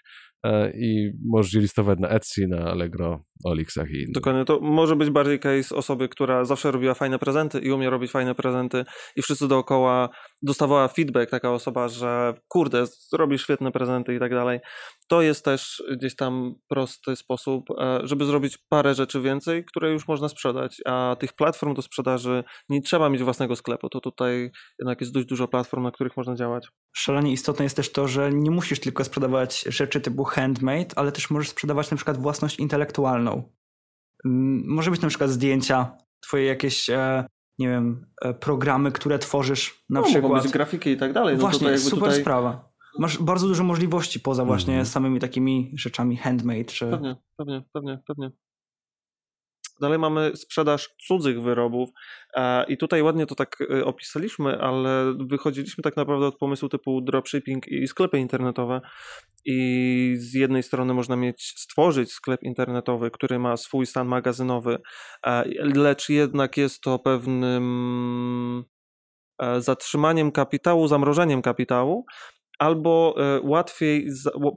Speaker 1: i możesz je listować na Etsy, na Allegro, Olixach i
Speaker 2: Dokładnie, to może być bardziej case osoby, która zawsze robiła fajne prezenty i umie robić fajne prezenty i wszyscy dookoła dostawała feedback, taka osoba, że kurde, robisz świetne prezenty i tak dalej. To jest też gdzieś tam prosty sposób, e, żeby zrobić parę rzeczy więcej, które już można sprzedać, a tych platform do sprzedaży nie trzeba mieć własnego sklepu, to tutaj jednak jest dość dużo platform, na których można działać.
Speaker 3: Szalenie istotne jest też to, że nie musisz tylko sprzedawać rzeczy typu handmade, ale też możesz sprzedawać na przykład własność intelektualną. Może być na przykład zdjęcia, twoje jakieś e, nie wiem, e, programy, które tworzysz na
Speaker 2: no,
Speaker 3: przykład.
Speaker 2: Być grafiki i tak dalej. No
Speaker 3: Właśnie,
Speaker 2: to
Speaker 3: super
Speaker 2: tutaj...
Speaker 3: sprawa. Masz bardzo dużo możliwości poza właśnie
Speaker 1: Mhm.
Speaker 3: samymi takimi rzeczami handmade. Czy...
Speaker 2: Pewnie, pewnie, pewnie, pewnie. Dalej mamy sprzedaż cudzych wyrobów e, i tutaj ładnie to tak e, opisaliśmy, ale wychodziliśmy tak naprawdę od pomysłu typu dropshipping i sklepy internetowe. I z jednej strony można mieć, stworzyć sklep internetowy, który ma swój stan magazynowy, e, lecz jednak jest to pewnym zatrzymaniem kapitału, zamrożeniem kapitału, albo łatwiej,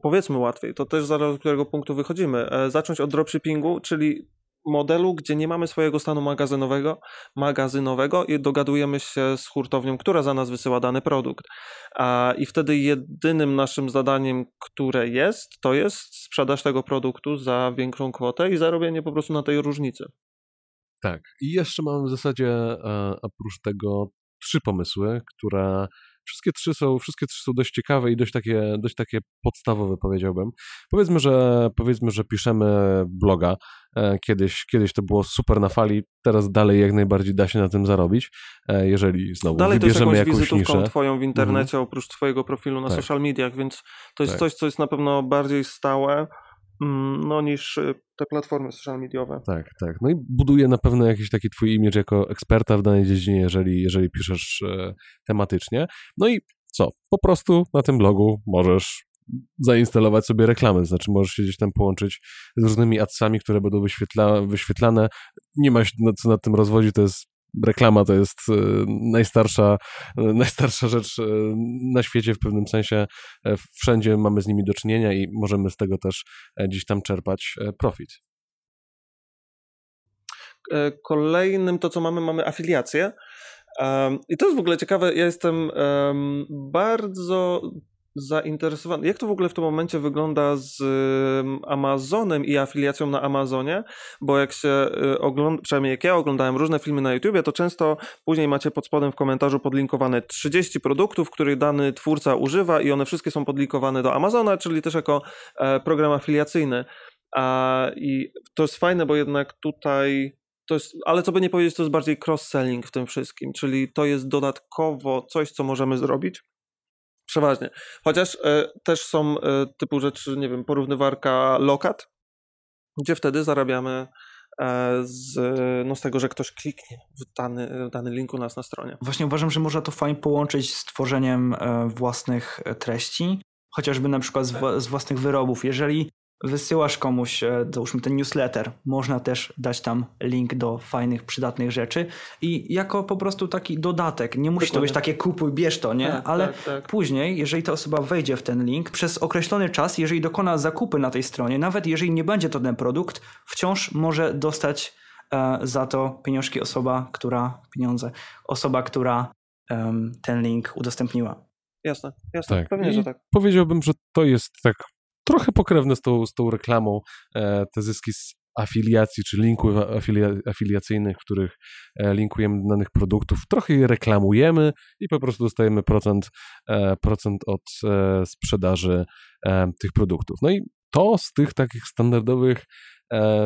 Speaker 2: powiedzmy łatwiej, to też zależy od którego punktu wychodzimy, zacząć od dropshippingu, czyli modelu, gdzie nie mamy swojego stanu magazynowego, magazynowego i dogadujemy się z hurtownią, która za nas wysyła dany produkt. I wtedy jedynym naszym zadaniem, które jest, to jest sprzedaż tego produktu za większą kwotę i zarobienie po prostu na tej różnicy.
Speaker 1: Tak. I jeszcze mamy w zasadzie e, oprócz tego trzy pomysły, które wszystkie trzy są, wszystkie trzy są dość ciekawe i dość takie, dość takie podstawowe, powiedziałbym. Powiedzmy, że powiedzmy, że piszemy bloga. E, Kiedyś, kiedyś to było super na fali, teraz dalej jak najbardziej da się na tym zarobić, e, jeżeli znowu
Speaker 2: Dalej
Speaker 1: wybierzemy
Speaker 2: jakąś
Speaker 1: jakąś
Speaker 2: wizytówką
Speaker 1: niszę.
Speaker 2: twoją w internecie, oprócz twojego profilu na
Speaker 1: Tak.
Speaker 2: social mediach, więc to jest
Speaker 1: Tak.
Speaker 2: coś, co jest na pewno bardziej stałe no, niż y, te platformy social mediowe.
Speaker 1: Tak, tak. No i buduje na pewno jakiś taki twój imidż jako eksperta w danej dziedzinie, jeżeli, jeżeli piszesz e, tematycznie. No i co? Po prostu na tym blogu możesz zainstalować sobie reklamy, znaczy możesz się gdzieś tam połączyć z różnymi adsami, które będą wyświetla, wyświetlane. Nie ma się co nad tym rozwodzi, to jest reklama, to jest e, najstarsza, e, [LAUGHS] najstarsza rzecz e, na świecie w pewnym sensie. E, wszędzie mamy z nimi do czynienia i możemy z tego też e, gdzieś tam czerpać e, profit.
Speaker 2: Kolejnym to, co mamy, mamy afiliację. I to jest w ogóle ciekawe. Ja jestem bardzo zainteresowany. Jak to w ogóle w tym momencie wygląda z Amazonem i afiliacją na Amazonie? Bo jak się ogląda, przynajmniej jak ja oglądałem różne filmy na YouTubie, to często później macie pod spodem w komentarzu podlinkowane 30 produktów, których dany twórca używa i one wszystkie są podlinkowane do Amazona, czyli też jako e, program afiliacyjny. A, I to jest fajne, bo jednak tutaj to jest, ale co by nie powiedzieć, to jest bardziej cross-selling w tym wszystkim, czyli to jest dodatkowo coś, co możemy zrobić. Przeważnie. Chociaż e, też są e, typu rzeczy, nie wiem, porównywarka lokat, gdzie wtedy zarabiamy e, z, no z tego, że ktoś kliknie w dany, w dany link u nas na stronie.
Speaker 3: Właśnie uważam, że można to fajnie połączyć z tworzeniem e, własnych treści, chociażby na przykład z, wła- z własnych wyrobów. Jeżeli wysyłasz komuś, e, załóżmy ten newsletter, można też dać tam link do fajnych, przydatnych rzeczy i jako po prostu taki dodatek. Nie musi to
Speaker 2: Dokładnie.
Speaker 3: być takie kupuj, bierz to, nie?
Speaker 2: Tak,
Speaker 3: Ale
Speaker 2: tak, tak.
Speaker 3: później, jeżeli ta osoba wejdzie w ten link, przez określony czas, jeżeli dokona zakupy na tej stronie, nawet jeżeli nie będzie to ten produkt, wciąż może dostać e, za to pieniążki osoba, która, pieniądze, osoba, która em, ten link udostępniła.
Speaker 2: Jasne, jasne,
Speaker 1: Tak.
Speaker 2: pewnie,
Speaker 1: I
Speaker 2: że tak.
Speaker 1: Powiedziałbym, że to jest tak trochę pokrewne z tą, z tą reklamą, e, te zyski z afiliacji, czy linków afilia, afiliacyjnych, w których e, linkujemy danych produktów, trochę je reklamujemy i po prostu dostajemy procent, e, procent od sprzedaży tych produktów. No i to z tych takich standardowych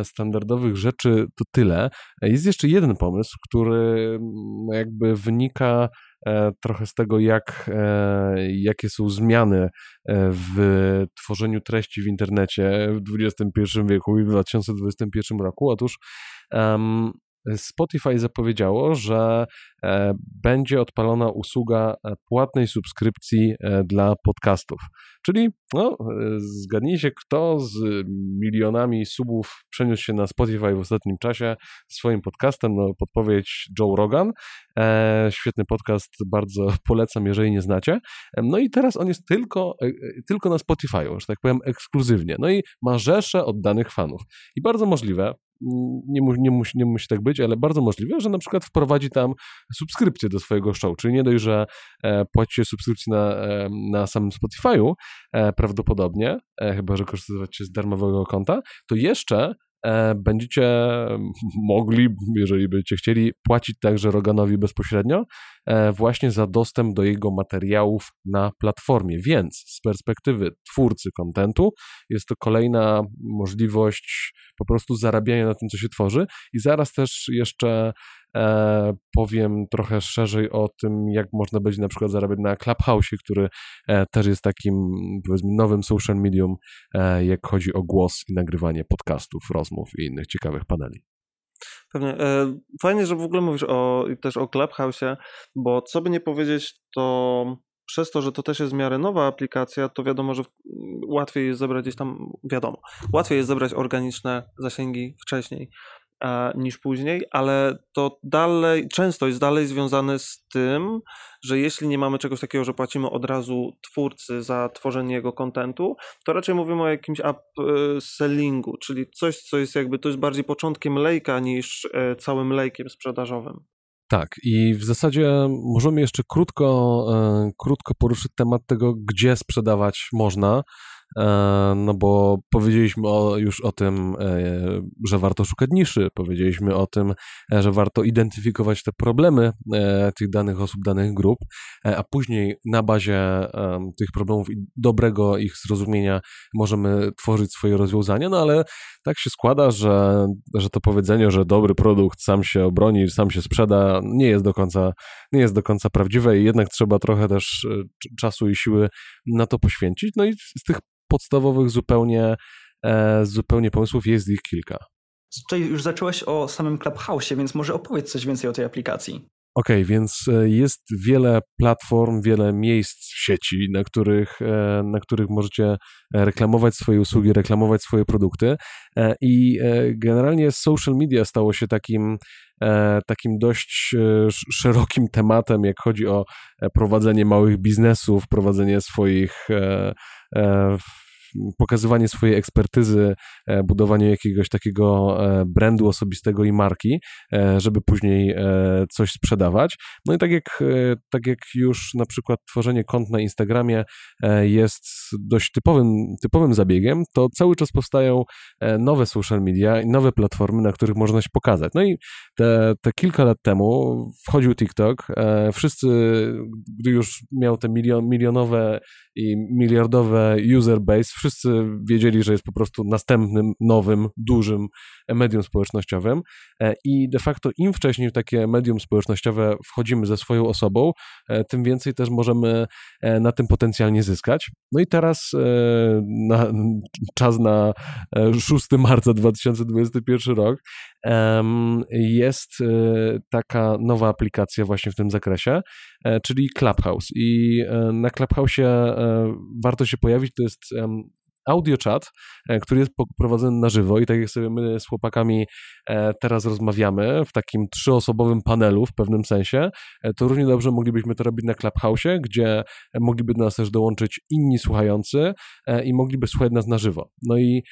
Speaker 1: standardowych rzeczy to tyle. E, Jest jeszcze jeden pomysł, który mm, jakby wynika e, trochę z tego, jak, e, jakie są zmiany e, w tworzeniu treści w internecie w XXI wieku i w 2021 roku. Otóż em, Spotify zapowiedziało, że e, będzie odpalona usługa e, płatnej subskrypcji e, dla podcastów. Czyli no, zgadnijcie, kto z milionami subów przeniósł się na Spotify w ostatnim czasie swoim podcastem. No, podpowiedź Joe Rogan. Świetny podcast, bardzo [LAUGHS] polecam, jeżeli nie znacie. No i teraz on jest tylko, tylko na Spotify'u, że tak powiem, ekskluzywnie. No i ma rzesze oddanych fanów. I bardzo możliwe, nie, mu, nie, musi, nie musi tak być, ale bardzo możliwe, że na przykład wprowadzi tam subskrypcję do swojego show, czyli nie dość, że e, płacicie subskrypcję na, e, na samym Spotify'u, e, prawdopodobnie, e, chyba, że korzystacie z darmowego konta, to jeszcze będziecie mogli, jeżeli będziecie chcieli, płacić także Roganowi bezpośrednio e, właśnie za dostęp do jego materiałów na platformie. Więc z perspektywy twórcy kontentu jest to kolejna możliwość po prostu zarabiania na tym, co się tworzy i zaraz też jeszcze e, powiem trochę szerzej o tym, jak można będzie na przykład zarabiać na Clubhouse, który e, też jest takim, powiedzmy, nowym social medium, e, jak chodzi o głos i nagrywanie podcastów, rozmów i innych ciekawych paneli.
Speaker 2: Pewnie. E, fajnie, że w ogóle mówisz o, też o Clubhouse'ie, bo co by nie powiedzieć, to przez to, że to też jest w miarę nowa aplikacja, to wiadomo, że łatwiej jest zebrać gdzieś tam, wiadomo, łatwiej jest zebrać organiczne zasięgi wcześniej niż później, ale to dalej, często jest dalej związane z tym, że jeśli nie mamy czegoś takiego, że płacimy od razu twórcy za tworzenie jego kontentu, to raczej mówimy o jakimś upsellingu, czyli coś, co jest jakby, to jest bardziej początkiem lejka niż e, całym lejkiem sprzedażowym.
Speaker 1: Tak, i w zasadzie możemy jeszcze krótko, e, krótko poruszyć temat tego, gdzie sprzedawać można. E, no bo powiedzieliśmy o, już o tym, e, że warto szukać niszy, powiedzieliśmy o tym, e, że warto identyfikować te problemy tych danych osób, danych grup, a później na bazie tych problemów i dobrego ich zrozumienia możemy tworzyć swoje rozwiązania, no ale tak się składa, że, że to powiedzenie, że dobry produkt sam się obroni, sam się sprzeda, nie jest do końca, nie jest do końca prawdziwe i jednak trzeba trochę też czasu i siły na to poświęcić. No i z tych podstawowych zupełnie, e, zupełnie pomysłów, jest ich kilka.
Speaker 3: Tutaj już zacząłeś o samym Clubhouse, więc może opowiedz coś więcej o tej aplikacji.
Speaker 1: Okej, okay, więc e, jest wiele platform, wiele miejsc w sieci, na których, e, na których możecie reklamować swoje usługi, reklamować swoje produkty i generalnie social media stało się takim, takim dość szerokim tematem, jak chodzi o prowadzenie małych biznesów, prowadzenie swoich w pokazywanie swojej ekspertyzy, e, budowanie jakiegoś takiego e, brandu osobistego i marki, e, żeby później coś sprzedawać. No i tak jak, tak jak już na przykład tworzenie kont na Instagramie jest dość typowym, typowym zabiegiem, to cały czas powstają nowe social media i nowe platformy, na których można się pokazać. No i te, te kilka lat temu wchodził TikTok. Wszyscy, gdy już miał te milion, milionowe i miliardowe user base, wszyscy wiedzieli, że jest po prostu następnym, nowym, dużym medium społecznościowym e, i de facto im wcześniej w takie medium społecznościowe wchodzimy ze swoją osobą, e, tym więcej też możemy e, na tym potencjalnie zyskać. No i teraz na, czas na 6 marca 2021 rok jest taka nowa aplikacja właśnie w tym zakresie, czyli Clubhouse i na Clubhouse'ie warto się pojawić, to jest audio chat, e, który jest prowadzony na żywo i tak jak sobie my z chłopakami e, teraz rozmawiamy w takim trzyosobowym panelu w pewnym sensie, e, to równie dobrze moglibyśmy to robić na Clubhouse, gdzie mogliby do nas też dołączyć inni słuchający i mogliby słuchać nas na żywo. No i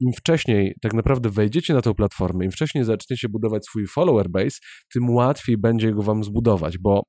Speaker 1: im wcześniej tak naprawdę wejdziecie na tę platformę, im wcześniej zaczniecie budować swój follower base, tym łatwiej będzie go wam zbudować, bo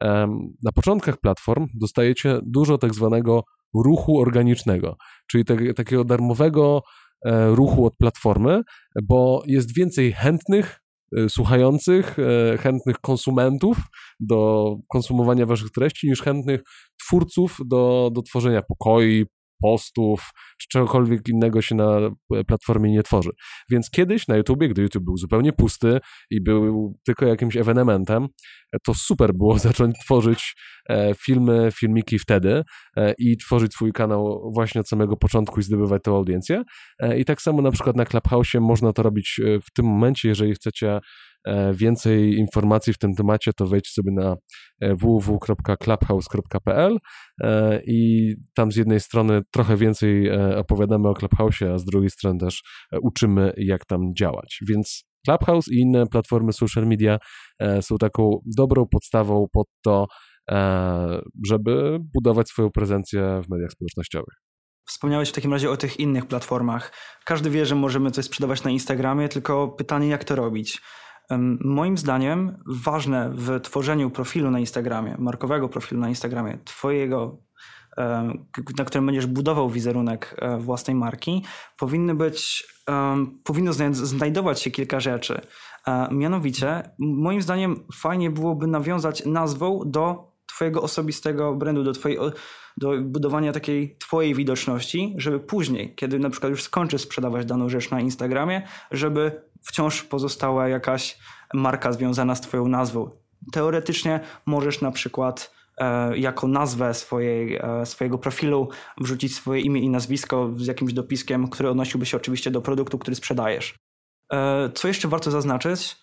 Speaker 1: um, na początkach platform dostajecie dużo tak zwanego ruchu organicznego, czyli te, takiego darmowego e, ruchu od platformy, bo jest więcej chętnych e, słuchających, e, chętnych konsumentów do konsumowania waszych treści niż chętnych twórców do, do tworzenia pokoi, postów, czy czegokolwiek innego się na platformie nie tworzy. Więc kiedyś na YouTubie, gdy YouTube był zupełnie pusty i był tylko jakimś ewenementem, to super było [LAUGHS] zacząć tworzyć e, filmy, filmiki wtedy e, i tworzyć swój kanał właśnie od samego początku i zdobywać tę audiencję. E, I tak samo na przykład na Clubhouse można to robić w tym momencie, jeżeli chcecie E, więcej informacji w tym temacie, to wejdź sobie na e, www.clubhouse.pl e, i tam z jednej strony trochę więcej opowiadamy o Clubhouse, a z drugiej strony też uczymy, jak tam działać. Więc Clubhouse i inne platformy social media są taką dobrą podstawą pod to, żeby budować swoją prezencję w mediach społecznościowych.
Speaker 3: Wspomniałeś w takim razie o tych innych platformach. Każdy wie, że możemy coś sprzedawać na Instagramie, tylko pytanie, jak to robić? Moim zdaniem ważne w tworzeniu profilu na Instagramie, markowego profilu na Instagramie, twojego, na którym będziesz budował wizerunek e, własnej marki, powinny być, powinno znajdować się kilka rzeczy. E, mianowicie, moim zdaniem fajnie byłoby nawiązać nazwą do twojego osobistego brandu, do twojej do budowania takiej twojej widoczności, żeby później, kiedy na przykład już skończysz sprzedawać daną rzecz na Instagramie, żeby wciąż pozostała jakaś marka związana z Twoją nazwą. Teoretycznie możesz na przykład e, jako nazwę swojej, e, swojego profilu wrzucić swoje imię i nazwisko z jakimś dopiskiem, który odnosiłby się oczywiście do produktu, który sprzedajesz. E, co jeszcze warto zaznaczyć?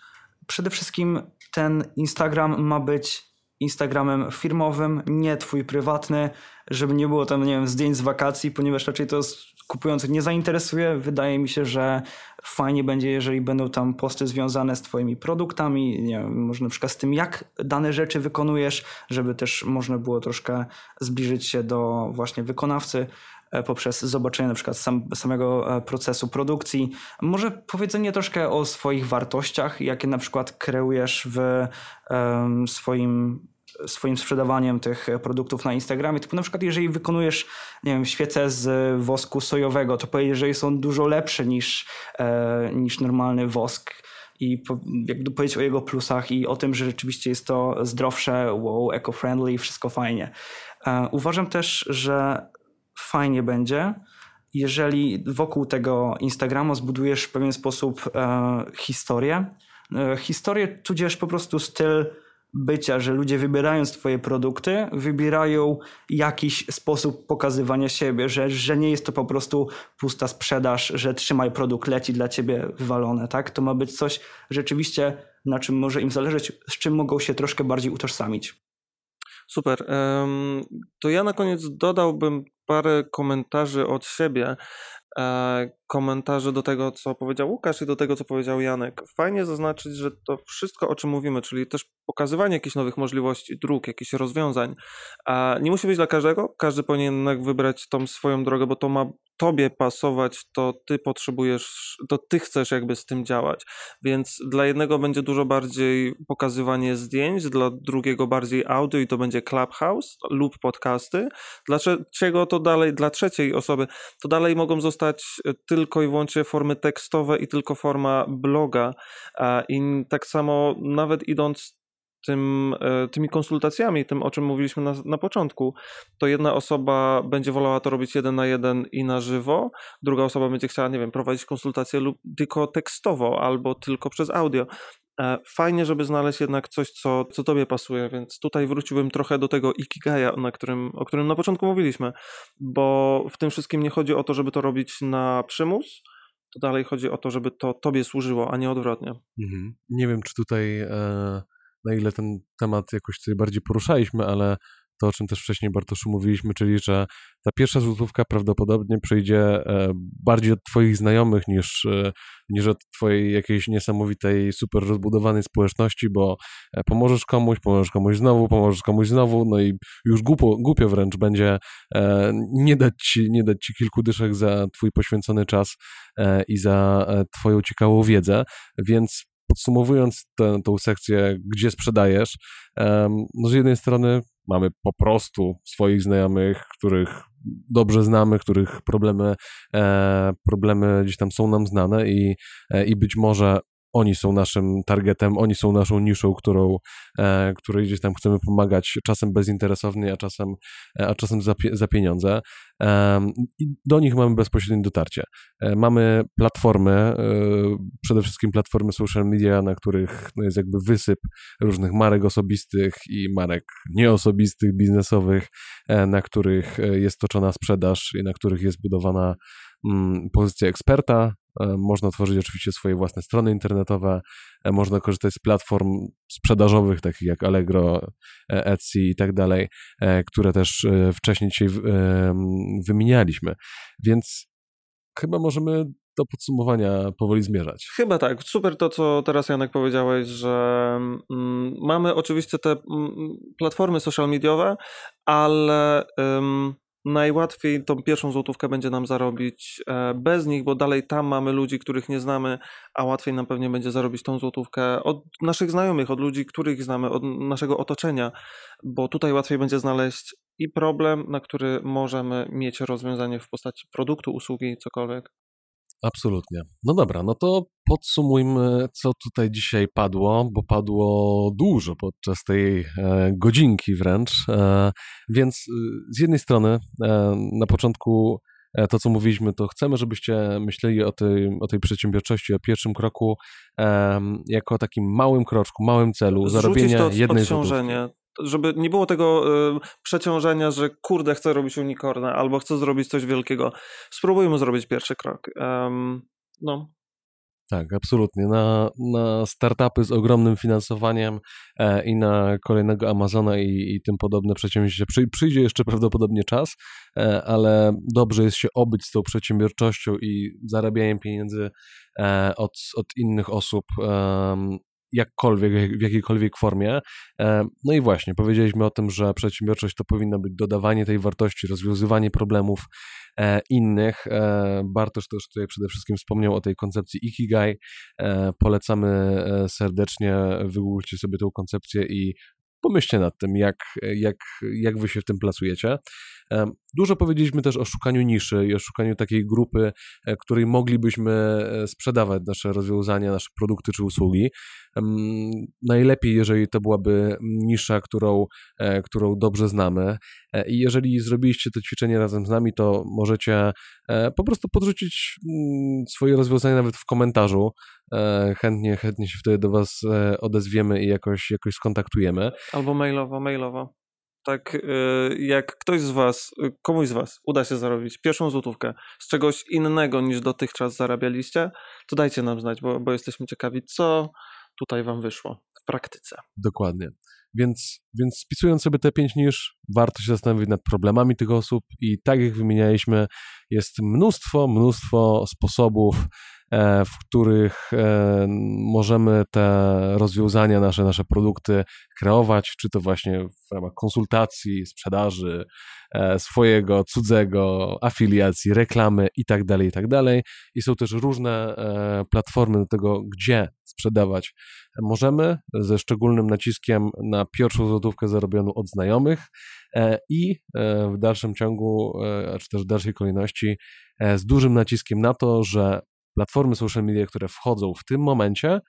Speaker 3: Przede wszystkim ten Instagram ma być Instagramem firmowym, nie twój prywatny, żeby nie było tam, nie wiem, zdjęć z wakacji, ponieważ raczej to kupujących nie zainteresuje. Wydaje mi się, że fajnie będzie, jeżeli będą tam posty związane z twoimi produktami, nie wiem, może na przykład z tym, jak dane rzeczy wykonujesz, żeby też można było troszkę zbliżyć się do właśnie wykonawcy e, poprzez zobaczenie na przykład sam, samego e, procesu produkcji. Może powiedzenie troszkę o swoich wartościach, jakie na przykład kreujesz w um, swoim swoim sprzedawaniem tych produktów na Instagramie. Typu na przykład jeżeli wykonujesz, nie wiem, świece z wosku sojowego, to powiedzieć, że są dużo lepsze niż, e, niż normalny wosk i jakby powiedzieć o jego plusach i o tym, że rzeczywiście jest to zdrowsze, wow, eco-friendly, wszystko fajnie. E, uważam też, że fajnie będzie, jeżeli wokół tego Instagrama zbudujesz w pewien sposób e, historię. E, historię, tudzież po prostu styl bycia, że ludzie wybierając Twoje produkty, wybierają jakiś sposób pokazywania siebie, że, że nie jest to po prostu pusta sprzedaż, że trzymaj produkt, leci dla Ciebie wywalone, tak? To ma być coś rzeczywiście, na czym może im zależeć, z czym mogą się troszkę bardziej utożsamić.
Speaker 2: Super. To ja na koniec dodałbym parę komentarzy od siebie. E, komentarze do tego, co powiedział Łukasz i do tego, co powiedział Janek. Fajnie zaznaczyć, że to wszystko, o czym mówimy, czyli też pokazywanie jakichś nowych możliwości, dróg, jakichś rozwiązań, nie musi być dla każdego. Każdy powinien jednak wybrać tą swoją drogę, bo to ma tobie pasować, to ty potrzebujesz, to ty chcesz jakby z tym działać. Więc dla jednego będzie dużo bardziej pokazywanie zdjęć, dla drugiego bardziej audio i to będzie Clubhouse lub podcasty. Dla trzeciego to dalej, dla trzeciej osoby to dalej mogą zostać tylko i wyłącznie formy tekstowe i tylko forma bloga. I tak samo nawet idąc tym, e, tymi konsultacjami, tym o czym mówiliśmy na, na początku, to jedna osoba będzie wolała to robić jeden na jeden i na żywo, druga osoba będzie chciała, nie wiem, prowadzić konsultacje lub tylko tekstowo albo tylko przez audio. E, fajnie, żeby znaleźć jednak coś, co, co tobie pasuje, więc tutaj wróciłbym trochę do tego ikigaya, na którym, o którym na początku mówiliśmy, bo w tym wszystkim nie chodzi o to, żeby to robić na przymus, to dalej chodzi o to, żeby to tobie służyło, a nie odwrotnie.
Speaker 1: Mhm. Nie wiem, czy tutaj e, na ile ten temat jakoś tutaj bardziej poruszaliśmy, ale to, o czym też wcześniej Bartoszu mówiliśmy, czyli że ta pierwsza złotówka prawdopodobnie przyjdzie e, bardziej od Twoich znajomych niż, e, niż od Twojej jakiejś niesamowitej, super rozbudowanej społeczności, bo e, pomożesz komuś, pomożesz komuś znowu, pomożesz komuś znowu, no i już głupio, głupio wręcz będzie nie dać, ci, nie dać Ci kilku dyszek za Twój poświęcony czas i za Twoją ciekawą wiedzę, więc podsumowując tę, sekcję, gdzie sprzedajesz, no z jednej strony mamy po prostu swoich znajomych, których dobrze znamy, których problemy, e, problemy gdzieś tam są nam znane i, e, i być może oni są naszym targetem, oni są naszą niszą, którą, e, której gdzieś tam chcemy pomagać, czasem bezinteresownie, a czasem, e, a czasem za, za pieniądze. E, I do nich mamy bezpośrednie dotarcie. E, mamy platformy, e, przede wszystkim platformy social media, na których no, jest jakby wysyp różnych marek osobistych i marek nieosobistych, biznesowych, e, na których jest toczona sprzedaż i na których jest budowana mm, pozycja eksperta, można tworzyć oczywiście swoje własne strony internetowe, e, można korzystać z platform sprzedażowych, takich jak Allegro, e, Etsy i tak dalej, które też wcześniej dzisiaj wymienialiśmy. Więc chyba możemy do podsumowania powoli zmierzać.
Speaker 2: Chyba tak. Super to, co teraz Janek powiedziałeś, że mm, mamy oczywiście te mm, platformy social mediowe, ale najłatwiej tą pierwszą złotówkę będzie nam zarobić e, bez nich, bo dalej tam mamy ludzi, których nie znamy, a łatwiej nam pewnie będzie zarobić tą złotówkę od naszych znajomych, od ludzi, których znamy, od naszego otoczenia, bo tutaj łatwiej będzie znaleźć i problem, na który możemy mieć rozwiązanie w postaci produktu, usługi, cokolwiek.
Speaker 1: Absolutnie. No dobra, no to podsumujmy, co tutaj dzisiaj padło, bo padło dużo podczas tej e, godzinki wręcz. E, więc e, z jednej strony e, na początku to, co mówiliśmy, to chcemy, żebyście myśleli o tej, o tej przedsiębiorczości, o pierwszym kroku um, jako o takim małym kroczku, małym celu,
Speaker 2: Zrzucić
Speaker 1: zarobienia
Speaker 2: to
Speaker 1: jednej złotówki.
Speaker 2: Żeby nie było tego y, przeciążenia, że kurde, chcę robić unicorna albo chcę zrobić coś wielkiego. Spróbujmy zrobić pierwszy krok. Um, no,
Speaker 1: Tak, absolutnie. Na, na startupy z ogromnym finansowaniem e, i na kolejnego Amazona i, i tym podobne przedsięwzięcia przy, przyjdzie jeszcze prawdopodobnie czas, e, ale dobrze jest się obyć z tą przedsiębiorczością i zarabianiem pieniędzy e, od, od innych osób. Jakkolwiek, jak- w jakiejkolwiek formie. E, No i właśnie, powiedzieliśmy o tym, że przedsiębiorczość to powinno być dodawanie tej wartości, rozwiązywanie problemów e, innych. E, Bartosz też tutaj przede wszystkim wspomniał o tej koncepcji Ikigai. Polecamy serdecznie, wygooglcie sobie tą koncepcję i pomyślcie nad tym, jak, jak, jak wy się w tym plasujecie. Dużo powiedzieliśmy też o szukaniu niszy i o szukaniu takiej grupy, e, której moglibyśmy e, sprzedawać nasze rozwiązania, nasze produkty czy usługi. Najlepiej, jeżeli to byłaby nisza, którą, e, którą dobrze znamy. I jeżeli zrobiliście to ćwiczenie razem z nami, to możecie po prostu podrzucić mm, swoje rozwiązania nawet w komentarzu. Chętnie, chętnie się wtedy do Was odezwiemy i jakoś, jakoś skontaktujemy.
Speaker 2: albo mailowo, mailowo. Tak, y, jak ktoś z Was, y, komuś z Was uda się zarobić pierwszą złotówkę z czegoś innego niż dotychczas zarabialiście, to dajcie nam znać, bo, bo jesteśmy ciekawi, co tutaj Wam wyszło w praktyce.
Speaker 1: Dokładnie. Więc, więc spisując sobie te pięć nisz, warto się zastanowić nad problemami tych osób i tak jak wymienialiśmy, jest mnóstwo, mnóstwo sposobów, w których e, możemy te rozwiązania, nasze, nasze produkty kreować, czy to właśnie w ramach konsultacji, sprzedaży, e, swojego, cudzego, afiliacji, reklamy i tak dalej, i tak. I są też różne e, platformy do tego, gdzie sprzedawać możemy, ze szczególnym naciskiem na pierwszą złotówkę zarobioną od znajomych e, i e, w dalszym ciągu, e, czy też w dalszej kolejności, e, z dużym naciskiem na to, że platformy social media, które wchodzą w tym momencie,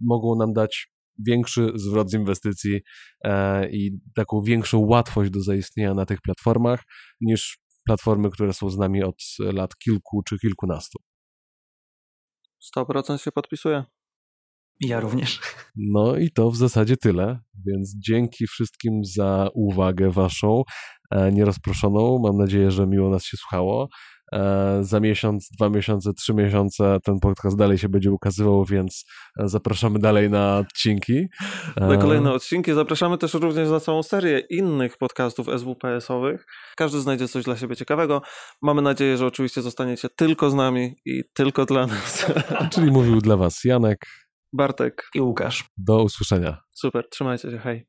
Speaker 1: mogą nam dać większy zwrot z inwestycji e, i taką większą łatwość do zaistnienia na tych platformach niż platformy, które są z nami od lat kilku czy kilkunastu.
Speaker 2: 100% się podpisuje.
Speaker 3: Ja również. [LAUGHS]
Speaker 1: No i to w zasadzie tyle, więc dzięki wszystkim za uwagę waszą, e, nierozproszoną. Mam nadzieję, że miło nas się słuchało. E, Za miesiąc, dwa miesiące, trzy miesiące ten podcast dalej się będzie ukazywał, więc e, zapraszamy dalej na odcinki.
Speaker 2: Na
Speaker 1: E,
Speaker 2: kolejne odcinki. Zapraszamy też również na całą serię innych podcastów SWPS-owych. Każdy znajdzie coś dla siebie ciekawego. Mamy nadzieję, że oczywiście zostaniecie tylko z nami i tylko dla nas. [LAUGHS]
Speaker 1: Czyli mówił dla was Janek.
Speaker 2: Bartek,
Speaker 3: I Łukasz.
Speaker 1: Do usłyszenia.
Speaker 2: super, trzymajcie się, hej.